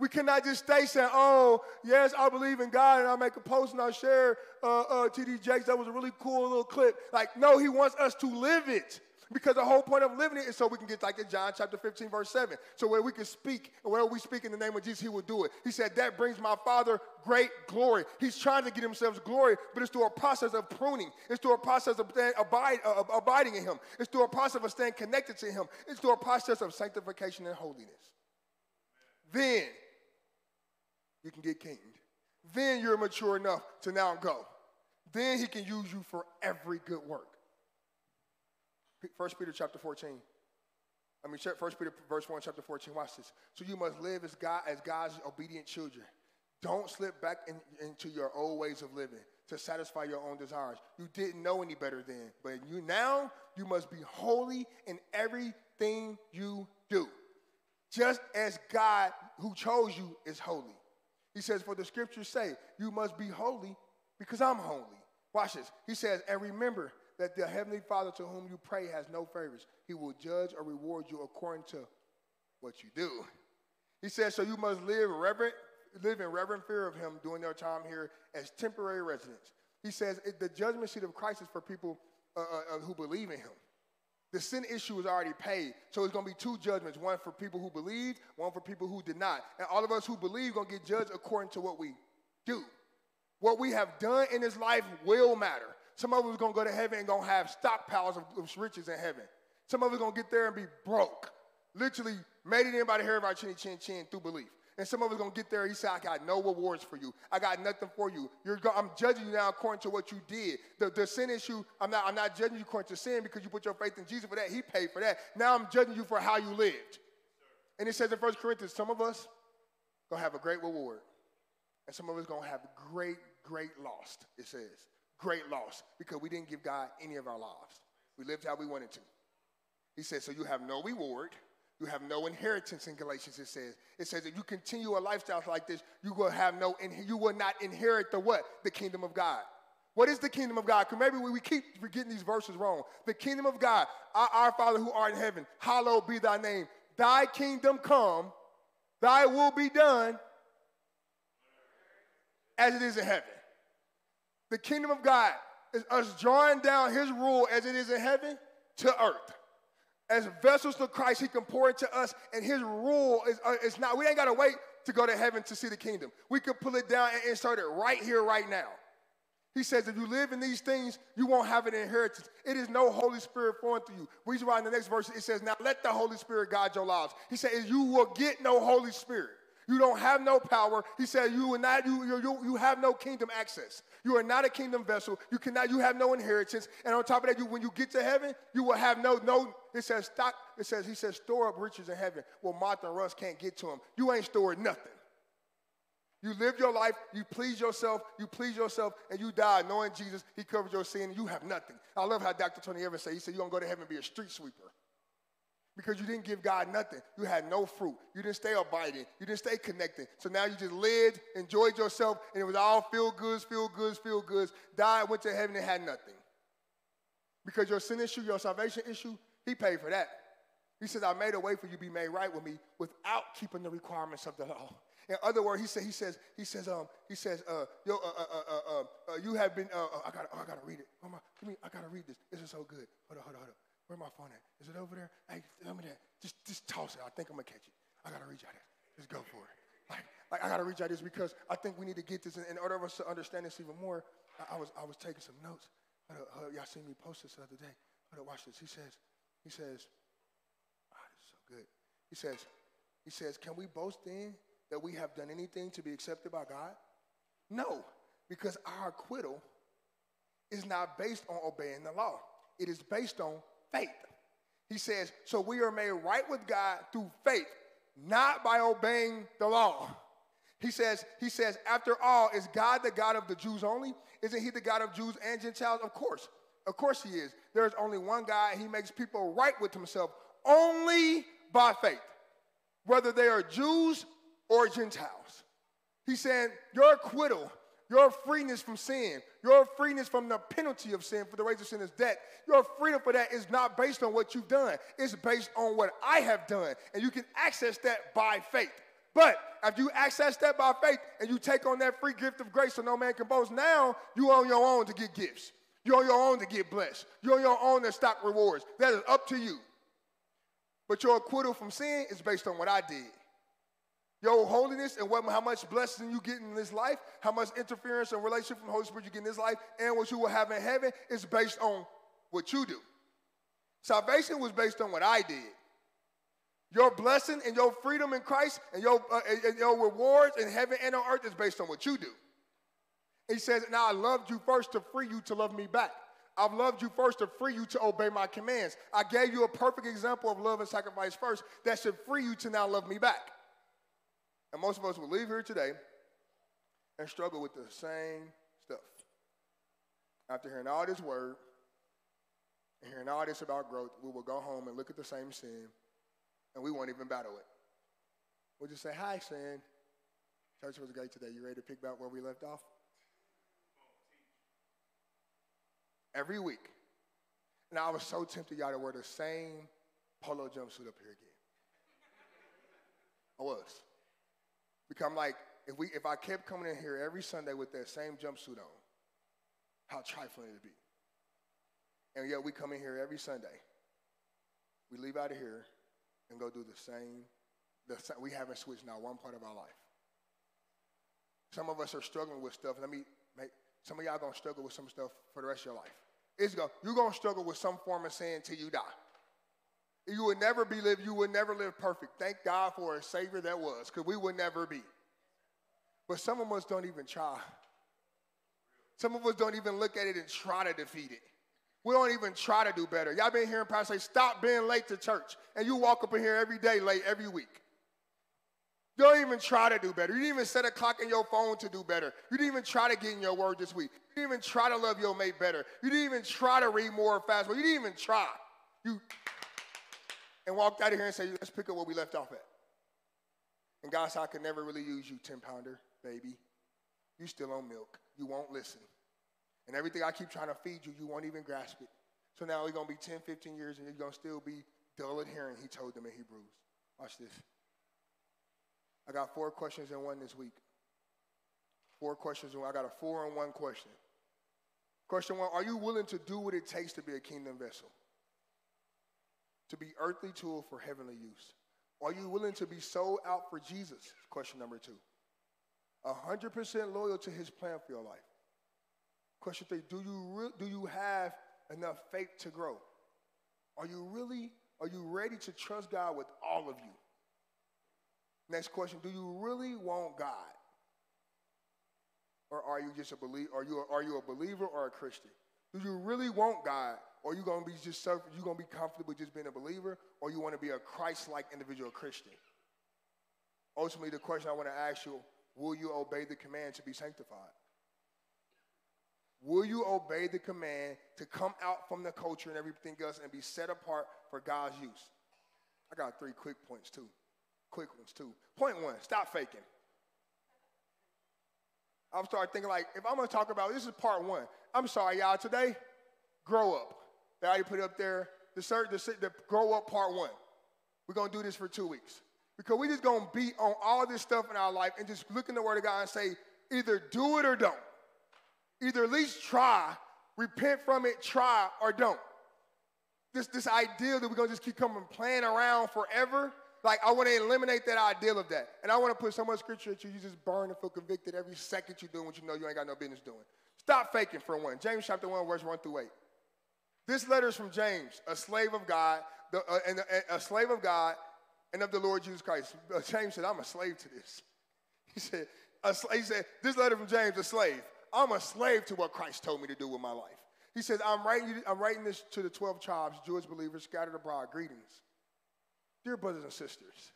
We cannot just stay saying, oh, yes, I believe in God, and I'll make a post and I'll share uh, uh, TD Jakes. That was a really cool little clip. Like, no, he wants us to live it. Because the whole point of living it is so we can get like in John chapter 15, verse 7. So where we can speak, and wherever we speak in the name of Jesus, he will do it. He said, That brings my Father great glory. He's trying to get himself glory, but it's through a process of pruning. It's through a process of abide, uh, abiding in him. It's through a process of staying connected to him. It's through a process of sanctification and holiness. Then you can get kinged. Then you're mature enough to now go. Then he can use you for every good work. 1 Peter chapter 14. I mean, 1 Peter verse 1, chapter 14. Watch this. So you must live as, God, as God's obedient children. Don't slip back in, into your old ways of living to satisfy your own desires. You didn't know any better then, but you now you must be holy in everything you do. Just as God who chose you is holy. He says, For the scriptures say, You must be holy because I'm holy. Watch this. He says, And remember that the Heavenly Father to whom you pray has no favors. He will judge or reward you according to what you do. He says, So you must live reverent, live in reverent fear of Him during their time here as temporary residents. He says, The judgment seat of Christ is for people uh, uh, uh who believe in Him. The sin issue is already paid. So it's going to be two judgments one for people who believed, one for people who did not. And all of us who believe going to get judged according to what we do. What we have done in this life will matter. Some of us going to go to heaven and going to have stockpiles of, of riches in heaven. Some of us going to get there and be broke. Literally made it in by the hair of our chinny chin chin through belief. And some of us gonna get there. He said, I got no rewards for you. I got nothing for you. You're go- I'm judging you now according to what you did. The, the sin issue, I'm not, I'm not judging you according to sin because you put your faith in Jesus for that. He paid for that. Now I'm judging you for how you lived. And it says in 1 Corinthians, some of us gonna have a great reward. And some of us gonna have great, great loss, it says. Great loss. Because we didn't give God any of our lives. We lived how we wanted to. He said, so you have no reward you have no inheritance in Galatians, it says. It says if you continue a lifestyle like this, you will have no, and you will not inherit the what? The kingdom of God. What is the kingdom of God? Because maybe we, keep getting these verses wrong. The kingdom of God, our, our Father who art in heaven, hallowed be thy name. Thy kingdom come, thy will be done as it is in heaven. The kingdom of God is us drawing down his rule as it is in heaven to earth as vessels to Christ, he can pour into us, and his rule is, uh, is not, we ain't got to wait to go to heaven to see the kingdom. We can pull it down and insert it right here, right now. He says, if you live in these things, you won't have an inheritance. It is no Holy Spirit flowing through you. Reason why in the next verse it says, now let the Holy Spirit guide your lives. He says, you will get no Holy Spirit. You don't have no power. He said, you will not, you, you, you have no kingdom access. You are not a kingdom vessel. You cannot, you have no inheritance. And on top of that, you, when you get to heaven, you will have no, no, it says stock, it says, he says, store up riches in heaven. Well, Martha and Russ can't get to them. You ain't stored nothing. You live your life, you please yourself, you please yourself, and you die knowing Jesus, he covers your sin, you have nothing. I love how Dr. Tony Evans said, he said, you're going to go to heaven and be a street sweeper because you didn't give God nothing. You had no fruit. You didn't stay abiding. You didn't stay connected. So now you just lived, enjoyed yourself, and it was all feel goods, feel goods, feel goods. Died, went to heaven, and had nothing. Because your sin issue, your salvation issue, He paid for that. He says, I made a way for you to be made right with me without keeping the requirements of the law. In other words, he says, he says, he says, um, he says, uh, yo, uh, uh, uh, uh, uh you have been, uh, I gotta, oh, I gotta read it. Oh my, I gotta read this. This is so good. Hold on, hold on, hold on. Where my phone at? Is it over there? Hey, tell me that. Just, just toss it. I think I'm gonna catch it. I gotta reach out. Just go for it. Like, like I gotta reach out this because I think we need to get this. In, in order for us to understand this even more, I, I was, I was taking some notes. Y'all seen me post this the other day. Hold watch this. He says, he says, oh, this is so good. He says, he says, can we boast then that we have done anything to be accepted by God? No, because our acquittal is not based on obeying the law. It is based on faith. He says, so we are made right with God through faith, not by obeying the law. He says, he says, after all, is God the God of the Jews only? Isn't he the God of Jews and Gentiles? Of course. Of course he is. There's only one God. He makes people right with himself only by faith, whether they are Jews or Gentiles. He's saying your acquittal your freeness from sin, your freeness from the penalty of sin, for the wages of sin is death. Your freedom for that is not based on what you've done, it's based on what I have done. And you can access that by faith. But if you access that by faith and you take on that free gift of grace so no man can boast, now you on your own to get gifts. You're on your own to get blessed. You're on your own to stock rewards. That is up to you. But your acquittal from sin is based on what I did. Your holiness and what, how much blessing you get in this life, how much interference and relationship from the Holy Spirit you get in this life, and what you will have in heaven is based on what you do. Salvation was based on what I did. Your blessing and your freedom in Christ and your, uh, and your rewards in heaven and on earth is based on what you do. He says, Now I loved you first to free you to love me back. I've loved you first to free you to obey my commands. I gave you a perfect example of love and sacrifice first that should free you to now love me back. And most of us will leave here today and struggle with the same stuff. After hearing all this word and hearing all this about growth, we will go home and look at the same sin and we won't even battle it. We'll just say, Hi, sin. Church was great today. You ready to pick back where we left off? Every week. And I was so tempted, y'all, to wear the same polo jumpsuit up here again. I was. Because I'm like, if we if I kept coming in here every Sunday with that same jumpsuit on, how trifling it'd be. And yet we come in here every Sunday. We leave out of here and go do the same. The, we haven't switched now one part of our life. Some of us are struggling with stuff. Let me make some of y'all gonna struggle with some stuff for the rest of your life. It's go, you're gonna struggle with some form of sin till you die. You would never be live, you would never live perfect. Thank God for a Savior that was, because we would never be. But some of us don't even try. Some of us don't even look at it and try to defeat it. We don't even try to do better. Y'all been hearing Pastor say, stop being late to church. And you walk up in here every day late every week. You don't even try to do better. You didn't even set a clock in your phone to do better. You didn't even try to get in your word this week. You didn't even try to love your mate better. You didn't even try to read more fast. You didn't even try. You and walked out of here and said, let's pick up where we left off at. And God said, I could never really use you, 10 pounder, baby. You still on milk. You won't listen. And everything I keep trying to feed you, you won't even grasp it. So now we're going to be 10, 15 years and you're going to still be dull at hearing, he told them in Hebrews. Watch this. I got four questions in one this week. Four questions. In one. I got a four and one question. Question one Are you willing to do what it takes to be a kingdom vessel? To be earthly tool for heavenly use? Are you willing to be sold out for Jesus? Question number two. 100% loyal to his plan for your life. Question three, do you, re- do you have enough faith to grow? Are you really, are you ready to trust God with all of you? Next question, do you really want God? Or are you just a believer? Are you a, are you a believer or a Christian? Do you really want God? Or you're you gonna be just you're gonna be comfortable just being a believer, or you want to be a Christ-like individual Christian? Ultimately, the question I want to ask you: Will you obey the command to be sanctified? Will you obey the command to come out from the culture and everything else and be set apart for God's use? I got three quick points too. Quick ones too. Point one, stop faking. I'm starting thinking like, if I'm gonna talk about this is part one. I'm sorry, y'all. Today, grow up. They already put up there the, the, the grow up part one. We're gonna do this for two weeks because we're just gonna beat on all this stuff in our life and just look in the Word of God and say, either do it or don't. Either at least try, repent from it, try, or don't. This, this idea that we're gonna just keep coming playing around forever, like I want to eliminate that ideal of that. And I want to put so much scripture that you, you just burn and feel convicted every second you're doing what you know you ain't got no business doing. Stop faking for one. James chapter 1, verse 1 through 8. This letter is from James, a slave of God, the, uh, and a, a, slave of God and of the Lord Jesus Christ. Uh, James said, I'm a slave to this. He said, he said, this letter from James, a slave. I'm a slave to what Christ told me to do with my life. He says, I'm writing, I'm writing this to the 12 tribes, Jewish believers scattered abroad. Greetings. Dear brothers and sisters,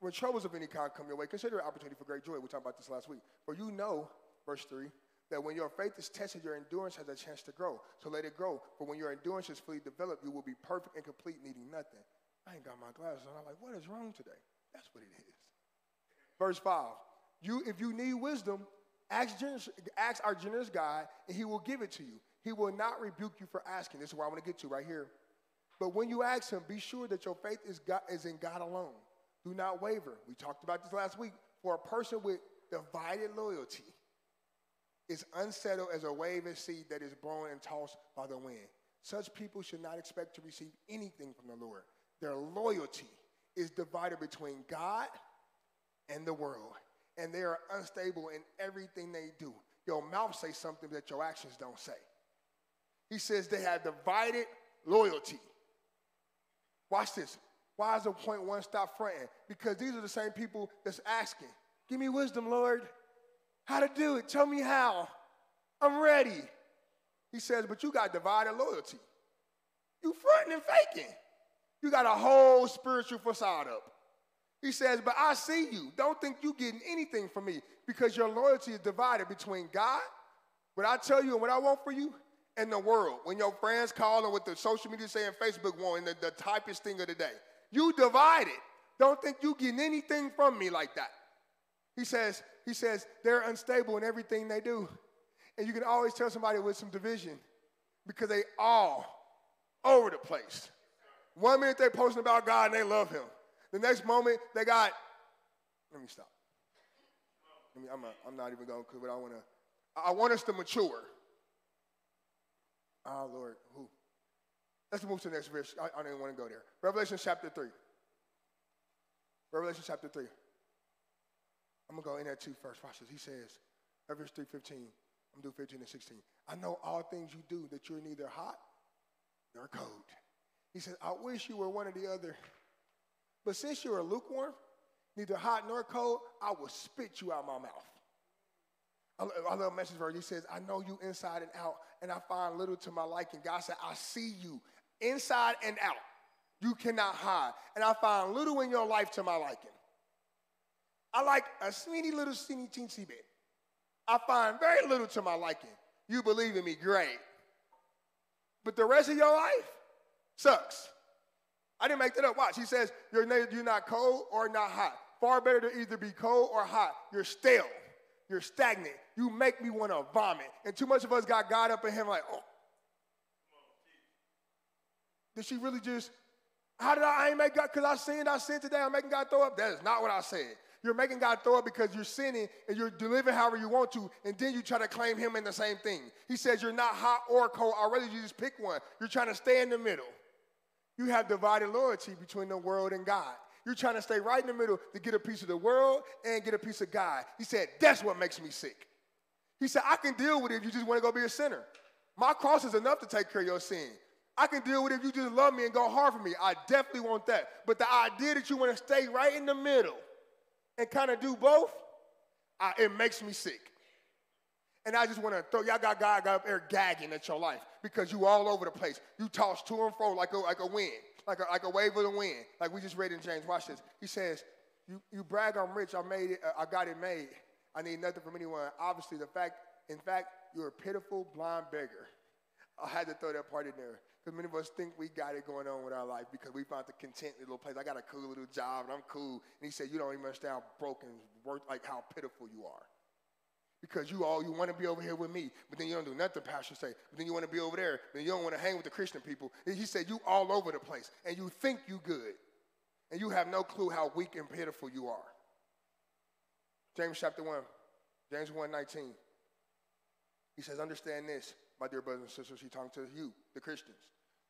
when troubles of any kind come your way, consider an opportunity for great joy. We talked about this last week. For you know, verse 3, that when your faith is tested, your endurance has a chance to grow. So let it grow. For when your endurance is fully developed, you will be perfect and complete, needing nothing. I ain't got my glasses on. I'm like, what is wrong today? That's what it is. Verse 5. You, if you need wisdom, Ask, generous, ask our generous God, and He will give it to you. He will not rebuke you for asking. This is where I want to get to right here. But when you ask Him, be sure that your faith is, God, is in God alone. Do not waver. We talked about this last week. For a person with divided loyalty, is unsettled as a wave of sea that is blown and tossed by the wind. Such people should not expect to receive anything from the Lord. Their loyalty is divided between God and the world, and they are unstable in everything they do. Your mouth says something that your actions don't say. He says they have divided loyalty. Watch this. Why is the point one stop fronting? Because these are the same people that's asking, Give me wisdom, Lord. How to do it? Tell me how. I'm ready. He says, But you got divided loyalty. You fronting and faking. You got a whole spiritual facade up. He says, But I see you. Don't think you getting anything from me because your loyalty is divided between God, what I tell you and what I want for you, and the world. When your friends call and what the social media saying, Facebook wanting the, the thing of the day. You divided. Don't think you getting anything from me like that. He says, he says they're unstable in everything they do. And you can always tell somebody with some division because they all over the place. One minute they're posting about God and they love him. The next moment they got, let me stop. Let me, I'm, a, I'm not even going to, but I want to, I want us to mature. Oh, Lord, who? Let's move to the next verse. I, I don't even want to go there. Revelation chapter 3. Revelation chapter 3. I'm to go in there too first. Watch this. He says, Ephesians 3:15. I'm to do 15 and 16. I know all things you do that you're neither hot nor cold. He says, I wish you were one or the other. But since you're lukewarm, neither hot nor cold, I will spit you out of my mouth. I love message verse. He says, I know you inside and out, and I find little to my liking. God said, I see you inside and out. You cannot hide. And I find little in your life to my liking. I like a sweetie little teeny teensy bit. I find very little to my liking. You believe in me, great. But the rest of your life sucks. I didn't make that up. Watch. He says, you're, you're not cold or not hot. Far better to either be cold or hot. You're stale. You're stagnant. You make me want to vomit. And too much of us got God up in him like, oh. Did she really just, how did I, I ain't make God, because I sinned, I sinned today, I'm making God throw up? That is not what I said. You're making God throw up because you're sinning and you're delivering however you want to, and then you try to claim him in the same thing. He says you're not hot or cold. I'd rather you just pick one. You're trying to stay in the middle. You have divided loyalty between the world and God. You're trying to stay right in the middle to get a piece of the world and get a piece of God. He said, That's what makes me sick. He said, I can deal with it if you just want to go be a sinner. My cross is enough to take care of your sin. I can deal with it if you just love me and go hard for me. I definitely want that. But the idea that you want to stay right in the middle and kind of do both, I, it makes me sick. And I just want to throw, y'all got God up there gagging at your life because you all over the place. You toss to and fro like a, like a wind, like a, like a wave of the wind. Like we just read in James. Watch this. He says, you, you brag I'm rich, I made it, uh, I got it made. I need nothing from anyone. Obviously, the fact, in fact, you're a pitiful blind beggar. I had to throw that part in there. Because many of us think we got it going on with our life because we found the content little place. I got a cool little job and I'm cool. And he said, You don't even understand how broken, like how pitiful you are. Because you all you want to be over here with me, but then you don't do nothing, Pastor say. But then you want to be over there, but you don't want to hang with the Christian people. And he said, You all over the place. And you think you good. And you have no clue how weak and pitiful you are. James chapter 1, James 1 19. He says, Understand this, my dear brothers and sisters. He's talking to you, the Christians.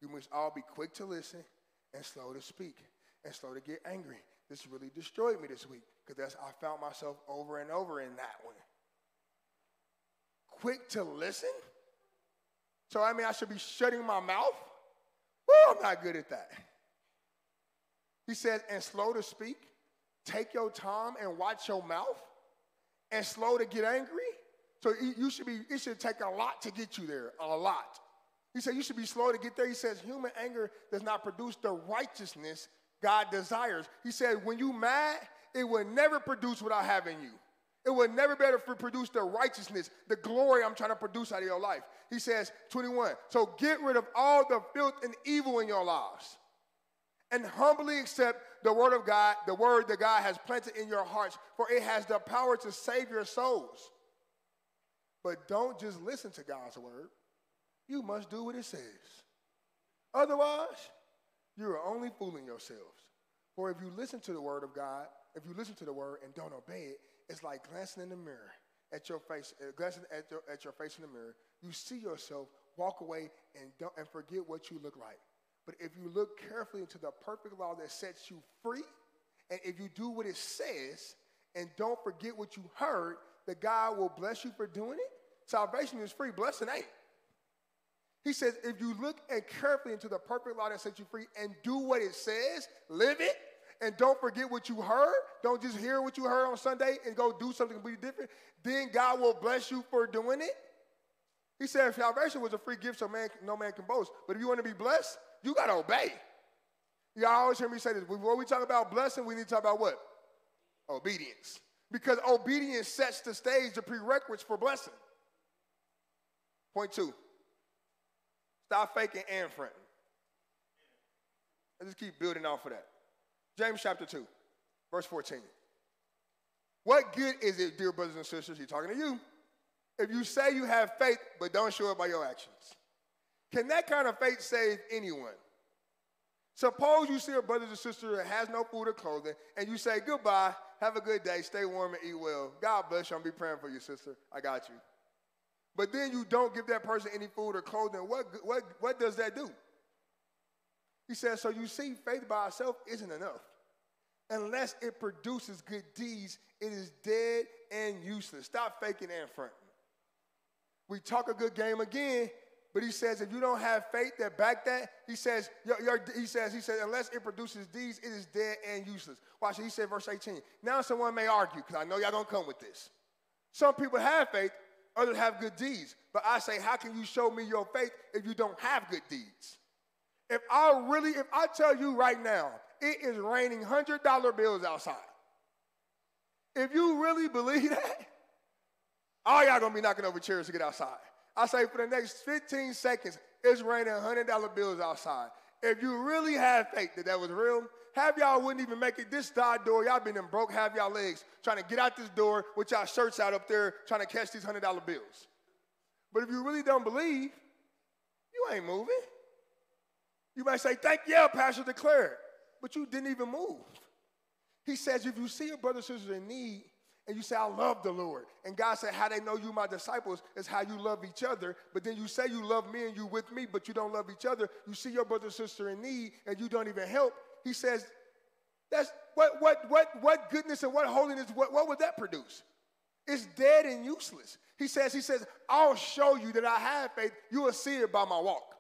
You must all be quick to listen and slow to speak and slow to get angry. This really destroyed me this week because that's I found myself over and over in that one. Quick to listen? So I mean I should be shutting my mouth? Well, I'm not good at that. He says, and slow to speak. Take your time and watch your mouth. And slow to get angry. So you should be, it should take a lot to get you there. A lot. He said, You should be slow to get there. He says, Human anger does not produce the righteousness God desires. He said, When you mad, it will never produce what I have in you. It will never be able to produce the righteousness, the glory I'm trying to produce out of your life. He says, 21. So get rid of all the filth and evil in your lives and humbly accept the word of God, the word that God has planted in your hearts, for it has the power to save your souls. But don't just listen to God's word, you must do what it says. Otherwise, you are only fooling yourselves. For if you listen to the word of God, if you listen to the word and don't obey it, it's like glancing in the mirror at your face, uh, glancing at your, at your face in the mirror, you see yourself, walk away, and, don't, and forget what you look like. But if you look carefully into the perfect law that sets you free, and if you do what it says, and don't forget what you heard, that God will bless you for doing it. Salvation is free, blessing ain't. He says, if you look and carefully into the perfect law that sets you free and do what it says, live it, and don't forget what you heard. Don't just hear what you heard on Sunday and go do something completely different. Then God will bless you for doing it. He said salvation was a free gift, so man, no man can boast. But if you want to be blessed, you got to obey. Y'all always hear me say this. Before we talk about blessing, we need to talk about what? Obedience. Because obedience sets the stage, the prerequisites for blessing. Point two. Stop faking and fronting. Let's just keep building off of that. James chapter 2, verse 14. What good is it, dear brothers and sisters, he's talking to you, if you say you have faith but don't show it by your actions? Can that kind of faith save anyone? Suppose you see a brother or sister that has no food or clothing, and you say, Goodbye, have a good day, stay warm and eat well. God bless you, I'll be praying for you, sister. I got you. But then you don't give that person any food or clothing. What, what, what does that do? He says, So you see, faith by itself isn't enough. Unless it produces good deeds, it is dead and useless. Stop faking and fronting. We talk a good game again, but he says if you don't have faith that back that, he says, he says, he says, unless it produces deeds, it is dead and useless. Watch. He said, verse 18. Now someone may argue, because I know y'all gonna come with this. Some people have faith, others have good deeds. But I say, how can you show me your faith if you don't have good deeds? If I really, if I tell you right now, it is raining $100 bills outside. If you really believe that, all y'all gonna be knocking over chairs to get outside. I say for the next 15 seconds, it's raining $100 bills outside. If you really have faith that that was real, have y'all wouldn't even make it this side door. Y'all been in broke half y'all legs trying to get out this door with y'all shirts out up there trying to catch these $100 bills. But if you really don't believe, you ain't moving. You might say, thank you, Pastor declared, but you didn't even move. He says, if you see a brother or sister in need, and you say, I love the Lord. And God said, How they know you, my disciples, is how you love each other. But then you say you love me and you with me, but you don't love each other. You see your brother sister in need and you don't even help. He says, That's what what what what goodness and what holiness, what, what would that produce? It's dead and useless. He says, He says, I'll show you that I have faith. You will see it by my walk.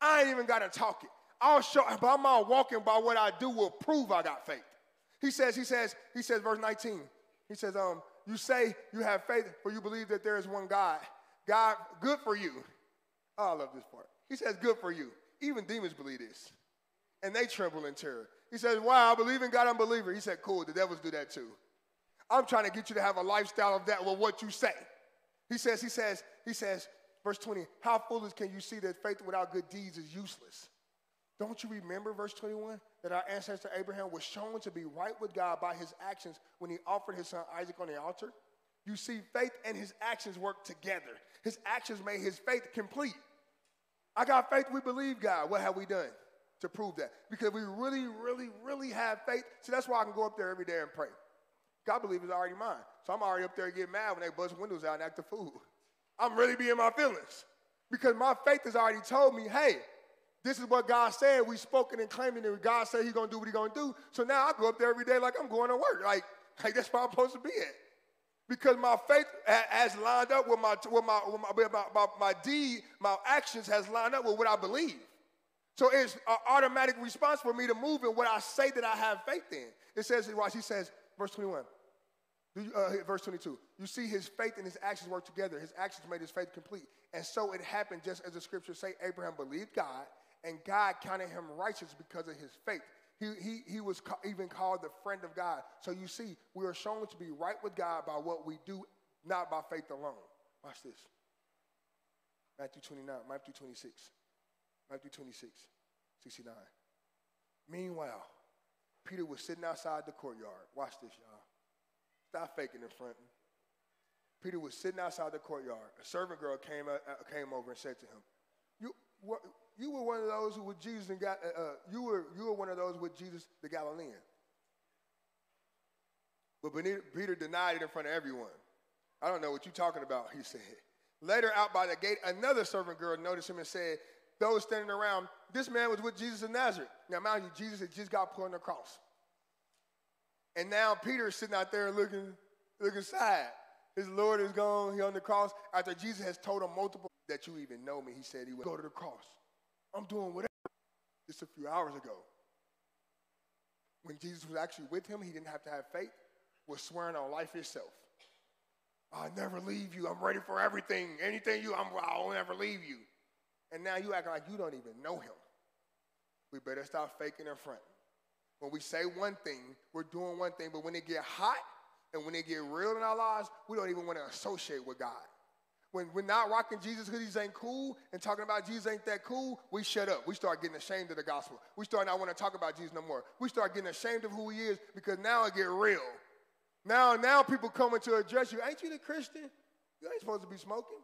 I ain't even gotta talk it. I'll show by my walking, by what I do will prove I got faith. He says, he says, he says, verse 19. He says, um, you say you have faith, for you believe that there is one God. God, good for you. Oh, I love this part. He says, good for you. Even demons believe this. And they tremble in terror. He says, wow, I believe in God, I'm a believer. He said, cool, the devils do that too. I'm trying to get you to have a lifestyle of that with what you say. He says, he says, he says, verse 20, how foolish can you see that faith without good deeds is useless? Don't you remember, verse 21, that our ancestor Abraham was shown to be right with God by his actions when he offered his son Isaac on the altar? You see, faith and his actions work together. His actions made his faith complete. I got faith, we believe God. What have we done to prove that? Because we really, really, really have faith. So that's why I can go up there every day and pray. God believe is already mine. So I'm already up there getting mad when they bust windows out and act a fool. I'm really being my feelings. Because my faith has already told me, hey, this is what God said. We spoken and claiming that God said He's gonna do what He's gonna do. So now I go up there every day like I'm going to work. Like, like that's where I'm supposed to be at. Because my faith has lined up with my with my, with my, my, my, my deed, my actions has lined up with what I believe. So it's an automatic response for me to move in what I say that I have faith in. It says, watch, he says, verse 21. You, uh, verse 22. You see his faith and his actions work together. His actions made his faith complete. And so it happened just as the scriptures say Abraham believed God, and God counted him righteous because of his faith. He, he, he was ca- even called the friend of God. So you see, we are shown to be right with God by what we do, not by faith alone. Watch this. Matthew 29, Matthew 26, Matthew 26, 69. Meanwhile, Peter was sitting outside the courtyard. Watch this, y'all. Stop faking and fronting. Peter was sitting outside the courtyard. A servant girl came, uh, came over and said to him, you, what, you were one of those who with Jesus and got, uh, uh, you were you were one of those with Jesus the Galilean. But Peter denied it in front of everyone. I don't know what you're talking about, he said. Later, out by the gate, another servant girl noticed him and said, Those standing around, this man was with Jesus of Nazareth. Now, mind you, Jesus had just got put on the cross. And now Peter is sitting out there looking, looking sad. His Lord is gone, he on the cross. After Jesus has told him multiple that you even know me, he said he would go to the cross. I'm doing whatever. Just a few hours ago. When Jesus was actually with him, he didn't have to have faith, was swearing on life itself. I'll never leave you. I'm ready for everything. Anything you, I'm, I'll never leave you. And now you act like you don't even know him. We better stop faking in front. When we say one thing, we're doing one thing, but when it get hot and when it get real in our lives, we don't even want to associate with God. When we're not rocking Jesus hoodies ain't cool and talking about Jesus ain't that cool, we shut up. We start getting ashamed of the gospel. We start not want to talk about Jesus no more. We start getting ashamed of who he is because now it get real. Now, now people coming to address you. Ain't you the Christian? You ain't supposed to be smoking.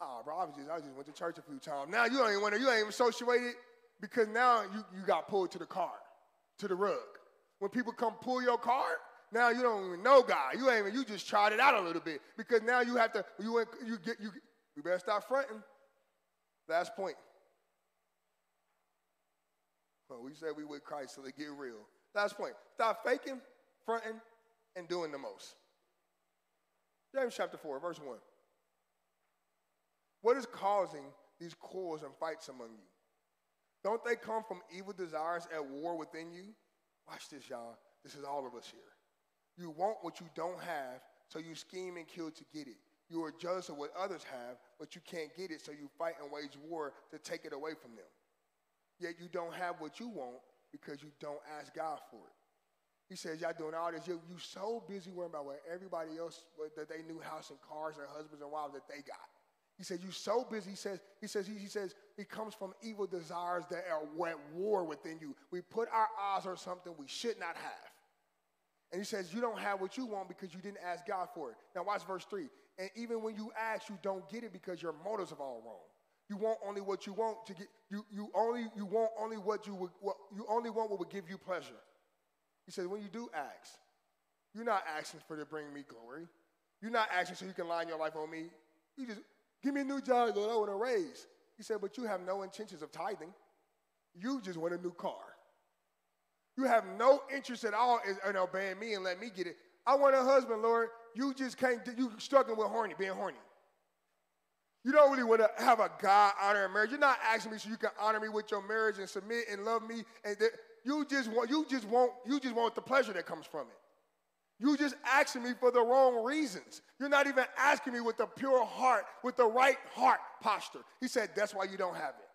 Oh, bro, I, was just, I just went to church a few times. Now you don't even you ain't even associated because now you, you got pulled to the car, to the rug. When people come pull your car, now you don't even know God. You ain't even, you just tried it out a little bit because now you have to, you, you get, you, you better stop fronting. Last point. Well, we said we with Christ so they get real. Last point. Stop faking, fronting, and doing the most. James chapter 4, verse 1. What is causing these quarrels and fights among you? Don't they come from evil desires at war within you? Watch this, y'all. This is all of us here. You want what you don't have, so you scheme and kill to get it. You are jealous of what others have, but you can't get it, so you fight and wage war to take it away from them. Yet you don't have what you want because you don't ask God for it. He says, Y'all doing all this. You, you so busy worrying about what everybody else, what, that they new house and cars and husbands and wives that they got. He said, you're so busy. He says, he says, he, he says, it comes from evil desires that are at war within you. We put our eyes on something we should not have. And he says, You don't have what you want because you didn't ask God for it. Now watch verse 3. And even when you ask, you don't get it because your motives are all wrong. You want only what you want to get. You, you only you want only what you would what, you only want what would give you pleasure. He says, when you do ask, you're not asking for to bring me glory. You're not asking so you can line your life on me. You just give me a new job, Lord. I want a raise. He said, but you have no intentions of tithing. You just want a new car. You have no interest at all in, in obeying me and let me get it. I want a husband, Lord. You just can't. You struggling with horny, being horny. You don't really want to have a God honoring marriage. You're not asking me so you can honor me with your marriage and submit and love me. And you just want, you just want, you just want the pleasure that comes from it. You just asking me for the wrong reasons. You're not even asking me with a pure heart, with the right heart posture. He said, that's why you don't have it.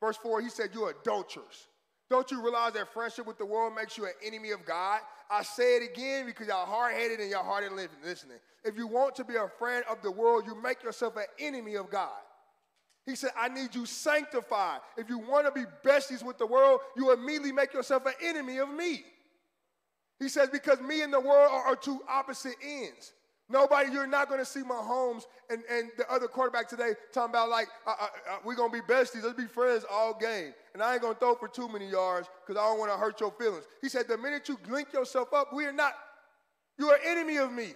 Verse 4, he said, You're adulterers. Don't you realize that friendship with the world makes you an enemy of God? I say it again because y'all hard headed and y'all hard living, listening. If you want to be a friend of the world, you make yourself an enemy of God. He said, I need you sanctified. If you want to be besties with the world, you immediately make yourself an enemy of me. He says, because me and the world are, are two opposite ends. Nobody, you're not going to see Mahomes and, and the other quarterback today talking about like, uh, uh, uh, we're going to be besties, let's be friends all game. And I ain't going to throw for too many yards because I don't want to hurt your feelings. He said, the minute you link yourself up, we are not, you're enemy of me.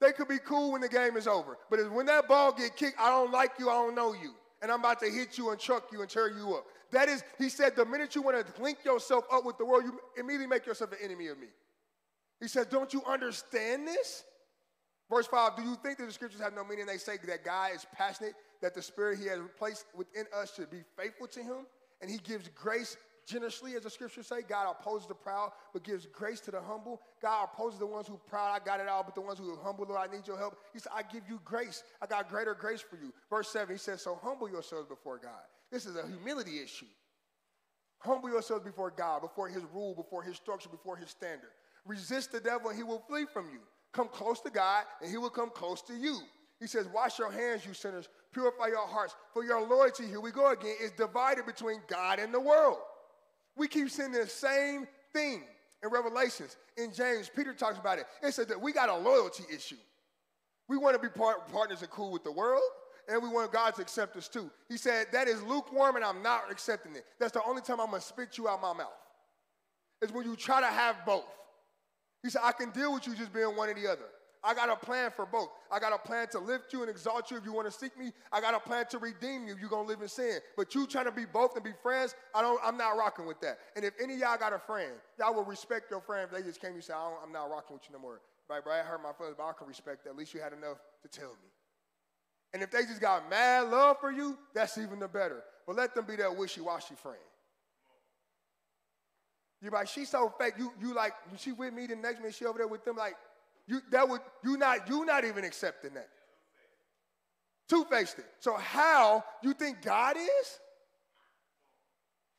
They could be cool when the game is over. But when that ball get kicked, I don't like you, I don't know you and I'm about to hit you and chuck you and tear you up. That is, he said, the minute you want to link yourself up with the world, you immediately make yourself an enemy of me. He said, Don't you understand this? Verse 5 Do you think that the scriptures have no meaning? They say that God is passionate, that the spirit he has placed within us should be faithful to him, and he gives grace generously, as the scriptures say. God opposes the proud, but gives grace to the humble. God opposes the ones who are proud, I got it all, but the ones who are humble, Lord, I need your help. He said, I give you grace. I got greater grace for you. Verse 7, he says, So humble yourselves before God. This is a humility issue. Humble yourselves before God, before his rule, before his structure, before his standard. Resist the devil, and he will flee from you. Come close to God, and he will come close to you. He says, Wash your hands, you sinners. Purify your hearts. For your loyalty, here we go again, is divided between God and the world. We keep seeing the same thing in Revelations. In James, Peter talks about it. It said that we got a loyalty issue. We want to be part, partners and cool with the world, and we want God to accept us too. He said, That is lukewarm, and I'm not accepting it. That's the only time I'm going to spit you out my mouth. Is when you try to have both. He said, I can deal with you just being one or the other. I got a plan for both. I got a plan to lift you and exalt you if you want to seek me. I got a plan to redeem you. You're gonna live in sin. But you trying to be both and be friends, I don't, I'm not rocking with that. And if any y'all got a friend, y'all will respect your friend if they just came and said, I am not rocking with you no more. Right, right? I hurt my feelings, but I can respect that. At least you had enough to tell me. And if they just got mad love for you, that's even the better. But let them be that wishy-washy friend. You're like, she's so fake. You you like she with me the next minute she over there with them like you that would you not you not even accepting that. Two-faced it. So how you think God is?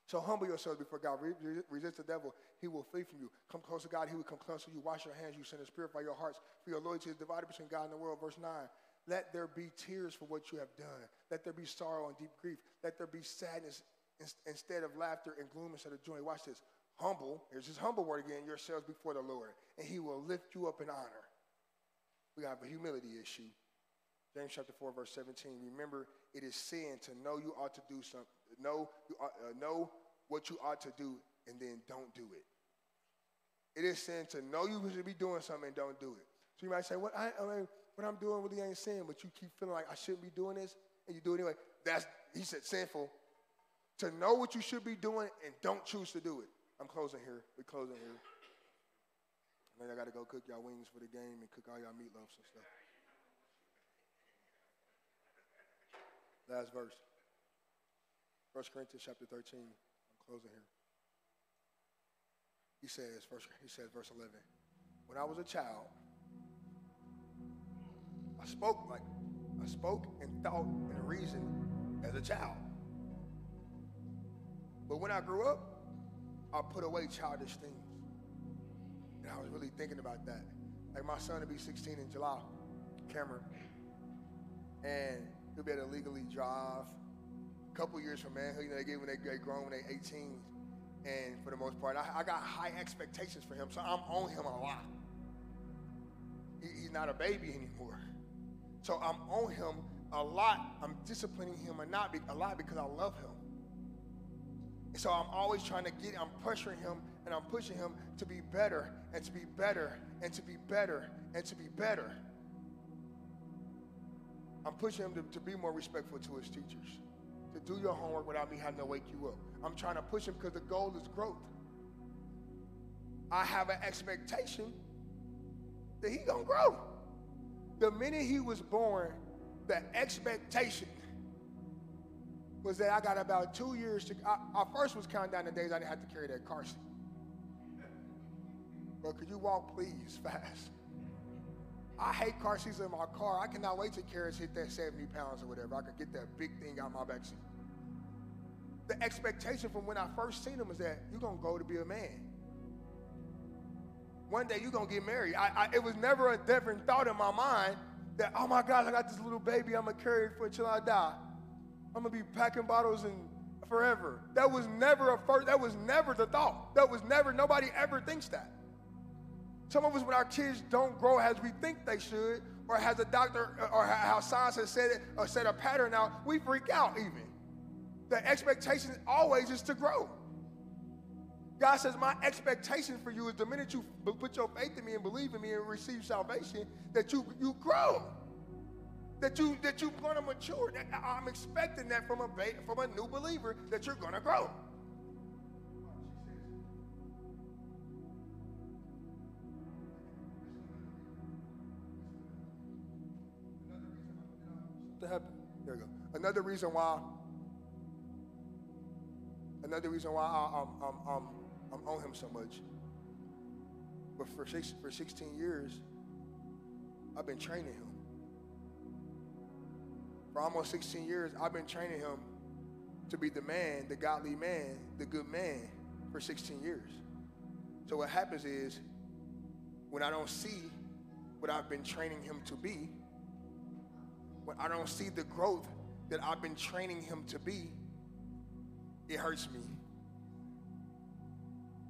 So humble yourselves before God. Resist the devil. He will flee from you. Come close to God. He will come close to you. Wash your hands. You sin and purify your hearts. For your loyalty is divided between God and the world. Verse 9. Let there be tears for what you have done. Let there be sorrow and deep grief. Let there be sadness instead of laughter and gloom instead of joy. Watch this humble, here's his humble word again, yourselves before the Lord, and he will lift you up in honor. We have a humility issue. James chapter 4, verse 17. Remember, it is sin to know you ought to do something, know, you ought, uh, know what you ought to do, and then don't do it. It is sin to know you should be doing something and don't do it. So you might say, what, I, I mean, what I'm doing really ain't sin, but you keep feeling like I shouldn't be doing this, and you do it anyway. That's, he said, sinful. To know what you should be doing and don't choose to do it. I'm closing here. We're closing here. And then I got to go cook y'all wings for the game and cook all y'all meatloafs and stuff. Last verse. 1 Corinthians chapter 13. I'm closing here. He says, first, he says, verse 11. When I was a child, I spoke like I spoke and thought and reasoned as a child. But when I grew up, I put away childish things. And I was really thinking about that. Like my son will be 16 in July, Cameron. And he'll be able to legally drive. A couple years from manhood, you know, they get when they get grown when they're 18. And for the most part, I, I, got high expectations for him, so I'm on him a lot. He, he's not a baby anymore. So I'm on him a lot. I'm disciplining him a, a lot because I love him. So I'm always trying to get, I'm pressuring him and I'm pushing him to be better and to be better and to be better and to be better. I'm pushing him to, to be more respectful to his teachers, to do your homework without me having to wake you up. I'm trying to push him because the goal is growth. I have an expectation that he gonna grow. The minute he was born, the expectation was that I got about two years to. I, I first was counting down the days I didn't have to carry that car seat. But could you walk, please, fast? I hate car seats in my car. I cannot wait till Karis hit that 70 pounds or whatever. I could get that big thing out my back seat. The expectation from when I first seen him was that you're gonna go to be a man. One day you're gonna get married. I, I, it was never a different thought in my mind that, oh my God, I got this little baby, I'm gonna carry it for until I die. I'm gonna be packing bottles and forever. That was never a first, that was never the thought. That was never, nobody ever thinks that. Some of us, when our kids don't grow as we think they should, or has a doctor, or how science has said it, or set a pattern out, we freak out even. The expectation always is to grow. God says, My expectation for you is the minute you put your faith in me and believe in me and receive salvation, that you, you grow that you that you're going to mature. I'm expecting that from a from a new believer that you're going to grow. To happen. There we go. Another reason why. Another reason why I, am I'm, I'm, I'm on him so much. But for six, for 16 years, I've been training him for almost 16 years, I've been training him to be the man, the godly man, the good man for 16 years. So what happens is when I don't see what I've been training him to be, when I don't see the growth that I've been training him to be, it hurts me.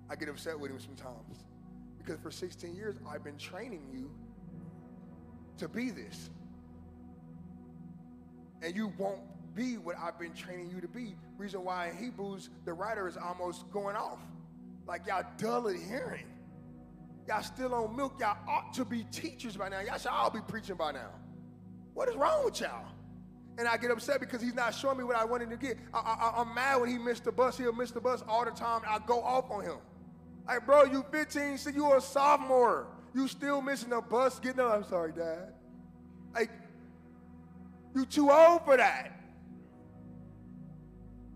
I get upset with him sometimes because for 16 years I've been training you to be this and you won't be what I've been training you to be. Reason why in Hebrews, the writer is almost going off. Like y'all dull at hearing. Y'all still on milk. Y'all ought to be teachers by now. Y'all should all be preaching by now. What is wrong with y'all? And I get upset because he's not showing me what I wanted to get. I, am mad when he missed the bus. He'll miss the bus all the time. I go off on him. Like, bro, you 15, so you a sophomore. You still missing the bus, getting up. I'm sorry, Dad. Like, you too old for that.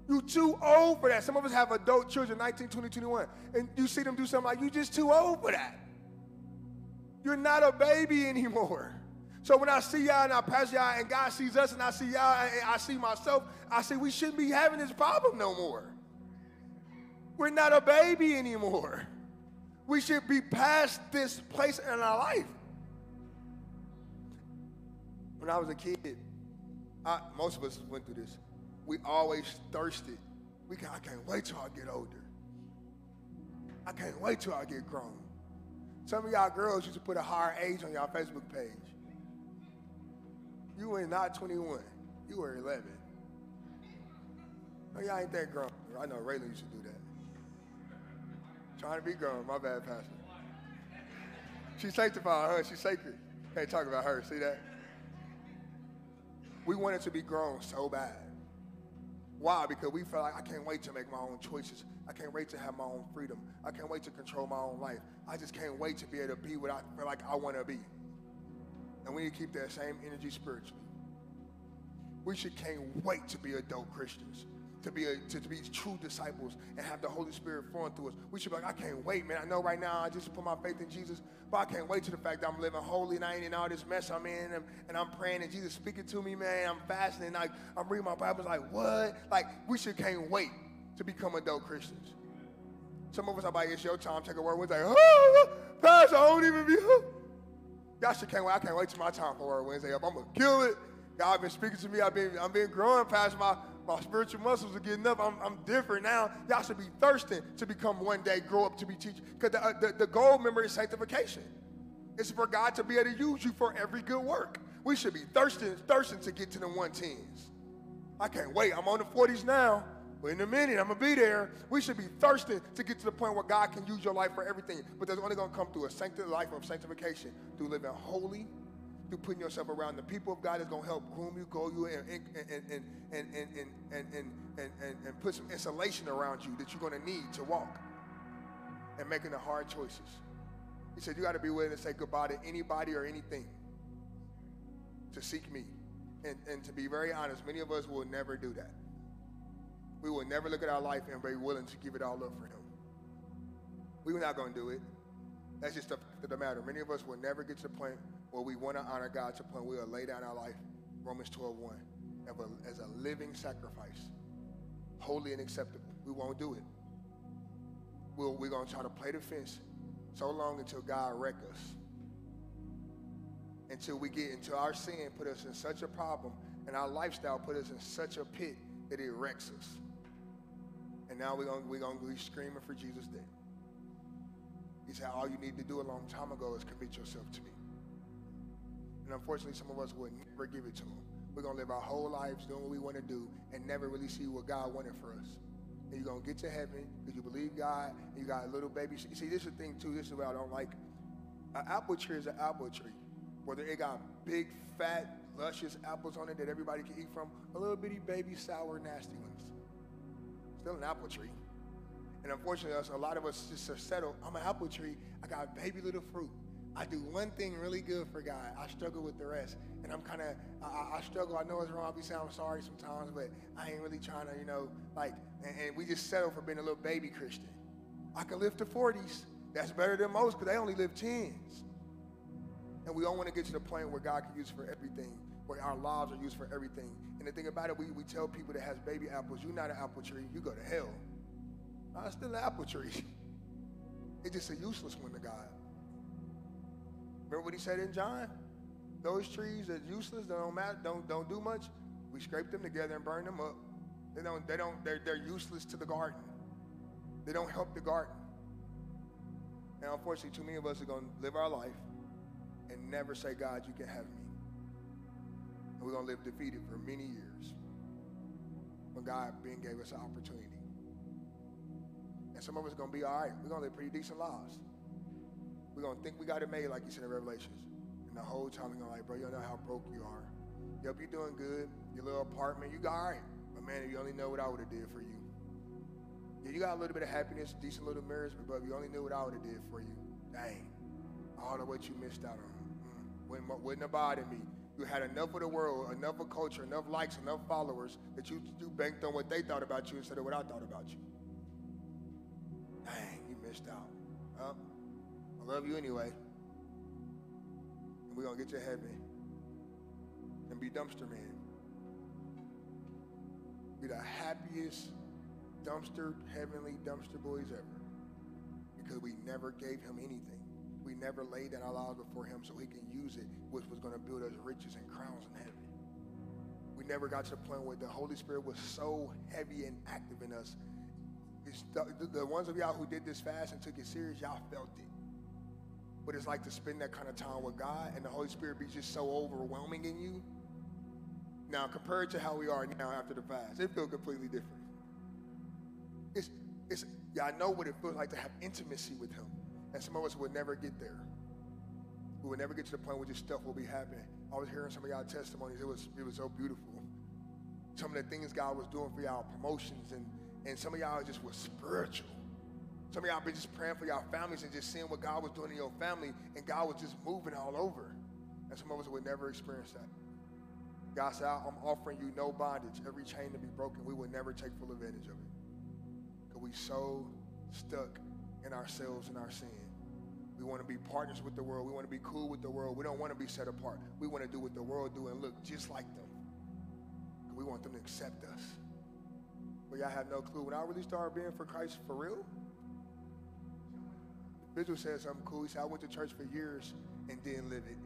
You too old for that. Some of us have adult children, 19, 20, 21, and you see them do something like, you just too old for that. You're not a baby anymore. So when I see y'all and I pass y'all and God sees us and I see y'all and I see myself, I say we shouldn't be having this problem no more. We're not a baby anymore. We should be past this place in our life. When I was a kid, I, most of us went through this. We always thirsted. We can, I can't wait till I get older. I can't wait till I get grown. Some of y'all girls used to put a higher age on y'all Facebook page. You were not 21. You were 11. No, y'all ain't that grown. I know Raylan used to do that. Trying to be grown. My bad, Pastor. She's sanctified, huh? She's sacred. Can't talk about her. See that? We wanted to be grown so bad. Why? Because we felt like I can't wait to make my own choices. I can't wait to have my own freedom. I can't wait to control my own life. I just can't wait to be able to be what I feel like I want to be. And we need to keep that same energy spiritually. We should can't wait to be adult Christians to be, a, to, to, be true disciples and have the Holy Spirit flowing through us. We should be like, I can't wait, man. I know right now I just put my faith in Jesus, but I can't wait to the fact that I'm living holy and I ain't in all this mess I'm in and, and I'm praying and Jesus speaking to me, man. I'm fasting and I, I'm reading my Bible. It's like, what? Like, we should can't wait to become adult Christians. Some of us are like, it's your time, take a word. We're like, oh, Pastor, I don't even be. Y'all should can't wait. I can't wait till my time for Word Wednesday up. I'm gonna kill it. God been speaking to me. I've been I've been growing past my my spiritual muscles are getting up. I'm, I'm different now. Y'all should be thirsting to become one day, grow up to be teachers. Because the, uh, the, the goal, remember, is sanctification. It's for God to be able to use you for every good work. We should be thirsting, thirsting to get to the one teens. I can't wait. I'm on the 40s now. But in a minute, I'm gonna be there. We should be thirsting to get to the point where God can use your life for everything. But that's only gonna come through a sanctified life of sanctification, through living holy, through putting yourself around the people of God is going to help groom you, grow you, and, and, and, and, and, and, and, and, and, and put some insulation around you that you're going to need to walk and making the hard choices. He said, You got to be willing to say goodbye to anybody or anything to seek me. And, and to be very honest, many of us will never do that. We will never look at our life and be willing to give it all up for Him. We're not going to do it. That's just the, the matter. Many of us will never get to the point where we want to honor God to the point we will lay down our life, Romans 12, 1, as a living sacrifice, holy and acceptable. We won't do it. We'll, we're going to try to play the fence so long until God wreck us. Until we get into our sin, put us in such a problem, and our lifestyle put us in such a pit that it wrecks us. And now we're going we're gonna be screaming for Jesus' dead. He said, all you need to do a long time ago is commit yourself to me. And unfortunately, some of us would never give it to him. We're going to live our whole lives doing what we want to do and never really see what God wanted for us. And you're going to get to heaven because you believe God and you got a little baby. See, this is the thing, too. This is what I don't like. An apple tree is an apple tree. Whether it got big, fat, luscious apples on it that everybody can eat from, a little bitty baby, sour, nasty ones. Still an apple tree. And unfortunately, us, a lot of us just are settled. I'm an apple tree. I got baby little fruit. I do one thing really good for God. I struggle with the rest. And I'm kind of, I, I, struggle. I know it's wrong. I'll be saying I'm sorry sometimes, but I ain't really trying to, you know, like, and, and we just settle for being a little baby Christian. I can live to 40s. That's better than most because they only live 10s. And we all want to get to the point where God can use for everything, where our lives are used for everything. And the thing about it, we, we tell people that has baby apples, you're not an apple tree, you go to hell. I'm still an apple tree. It's just a useless one to God. Remember what he said in John? Those trees that useless, they don't matter, don't, don't do much. We scrape them together and burn them up. They don't, they don't, they're, they're useless to the garden. They don't help the garden. And unfortunately, too many of us are going to live our life and never say, God, you can have me. And we're going to live defeated for many years when God then gave us an opportunity. And some of us are going to be all right. We're going to live pretty decent lives. We're gonna think we got it made, like you said in Revelations. And the whole time we're gonna like, bro, you don't know how broke you are. Yep, you're doing good. Your little apartment, you got all right. But man, if you only know what I would have did for you. Yeah, you got a little bit of happiness, decent little marriage, but bro, if you only knew what I would have did for you. Dang. All of what you missed out on. Mm, wouldn't, have bothered me. You had enough of the world, enough of culture, enough likes, enough followers that you, you banked on what they thought about you instead of what I thought about you. Dang, you missed out. I love you anyway. And we're going to get to heaven and be dumpster men. Be the happiest dumpster, heavenly dumpster boys ever. Because we never gave him anything we never laid down our lives before him so he can use it, which was going to build us riches and crowns in heaven. We never got to the point where the Holy Spirit was so heavy and active in us. The, the, ones of y'all who did this fast and took it serious, y'all felt it. What it's like to spend that kind of time with God and the Holy Spirit be just so overwhelming in you. Now, compared to how we are now after the fast, it feels completely different. It's, it's, yeah, I know what it feels like to have intimacy with Him. And some of us would never get there. We would never get to the point where this stuff will be happening. I was hearing some of y'all testimonies. It was, it was so beautiful. Some of the things God was doing for y'all, promotions, and, and some of y'all just were spiritual. Some of y'all been just praying for y'all families and just seeing what God was doing in your family, and God was just moving all over. And some of us would never experience that. God said, I'm offering you no bondage, every chain to be broken. We will never take full advantage of it. Because we so stuck in ourselves and our sin. We want to be partners with the world. We want to be cool with the world. We don't want to be set apart. We want to do what the world do and look just like them. We want them to accept us. But y'all have no clue. When I really started being for Christ for real, Vigil said something cool. He said, I went to church for years and didn't live it.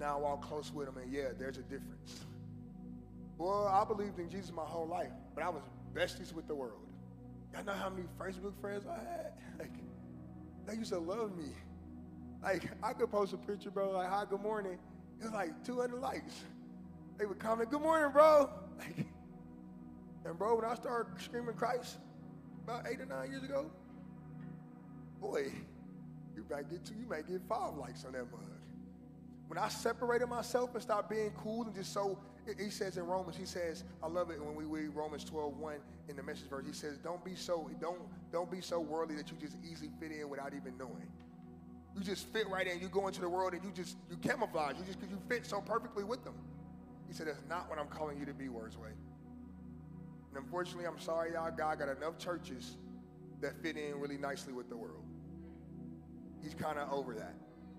Now I walk close with him, and yeah, there's a difference. Well, I believed in Jesus my whole life, but I was besties with the world. Y'all know how many Facebook friends I had? Like, they used to love me. Like, I could post a picture, bro, like, hi, good morning. It was like 200 likes. They would comment, good morning, bro. Like, and bro, when I started screaming Christ about eight or nine years ago, boy, you might get two, you might get five likes on that mug. When I separated myself and stopped being cool and just so, he says in Romans, he says, I love it when we read Romans 12, 1 in the message verse. He says, don't be so, don't, don't be so worldly that you just easily fit in without even knowing. You just fit right in. You go into the world and you just, you camouflage. You just, because you fit so perfectly with them. He said, that's not what I'm calling you to be, Wordsway. And unfortunately, I'm sorry, y'all, God got enough churches that fit in really nicely with the world. He's kind of over that.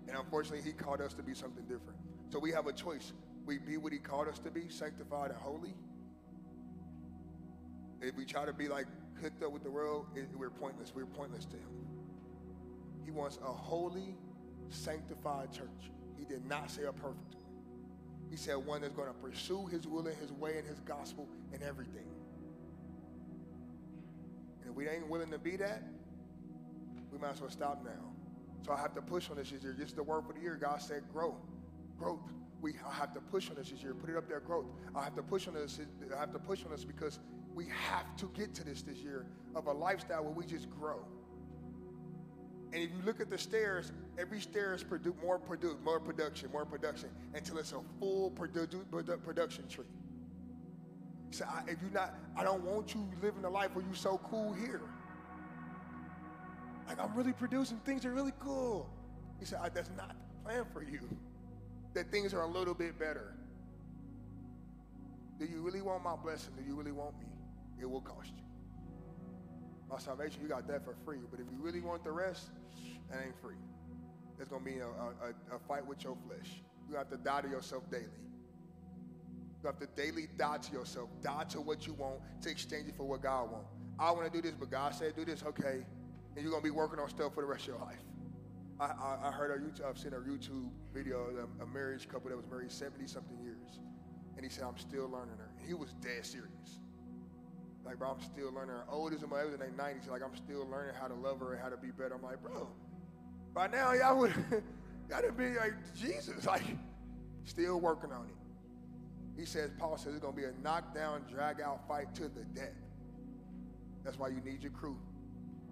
And unfortunately, he called us to be something different. So we have a choice. We be what he called us to be, sanctified and holy. If we try to be like hooked up with the world, we're pointless. We're pointless to him. He wants a holy, sanctified church. He did not say a perfect one. He said one that's going to pursue his will and his way and his gospel and everything. And if we ain't willing to be that, we might as well stop now. So I have to push on this this year. This is the word for the year. God said grow. Growth. We I have to push on this this year. Put it up there, growth. I have to push on this. I have to push on this because we have to get to this this year of a lifestyle where we just grow. And if you look at the stairs, every stair is produ- more, produ- more production, more production, until it's a full produ- produ- production tree. So I, if you're not, I don't want you living a life where you're so cool here. Like, I'm really producing things are really cool. He said, that's not the plan for you. That things are a little bit better. Do you really want my blessing? Do you really want me? It will cost you. My salvation, you got that for free. But if you really want the rest, that ain't free. It's going to be a, a, a fight with your flesh. You have to die to yourself daily. You have to daily die to yourself. Die to what you want to exchange it for what God wants. I want to do this, but God said do this. Okay, and you're gonna be working on stuff for the rest of your life. I, I, I heard a YouTube, I've seen a YouTube video of a, a marriage couple that was married 70 something years. And he said, I'm still learning her. And he was dead serious. Like, bro, I'm still learning her. Old as my was in their 90s. Like, I'm still learning how to love her and how to be better. I'm like, bro, by now y'all would gotta be like Jesus. Like, still working on it. He says, Paul says it's gonna be a knockdown, drag out fight to the death. That's why you need your crew.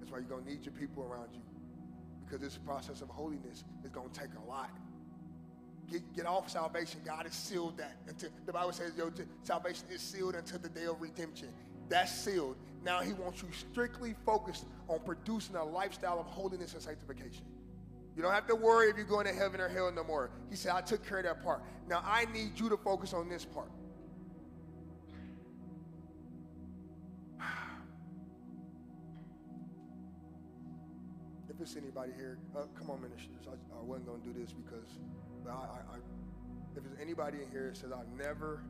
That's why you're going to need your people around you. because this process of holiness is going to take a lot. Get, get off salvation. God has sealed that. Until, the Bible says, yo, salvation is sealed until the day of redemption. That's sealed. Now he wants you strictly focused on producing a lifestyle of holiness and sanctification. You don't have to worry if you're going to heaven or hell no more. He said, I took care of that part. Now I need you to focus on this part. If it's anybody here, uh, come on, ministers. I, I wasn't going to do this because, but I, I, if there's anybody in here that says, I've never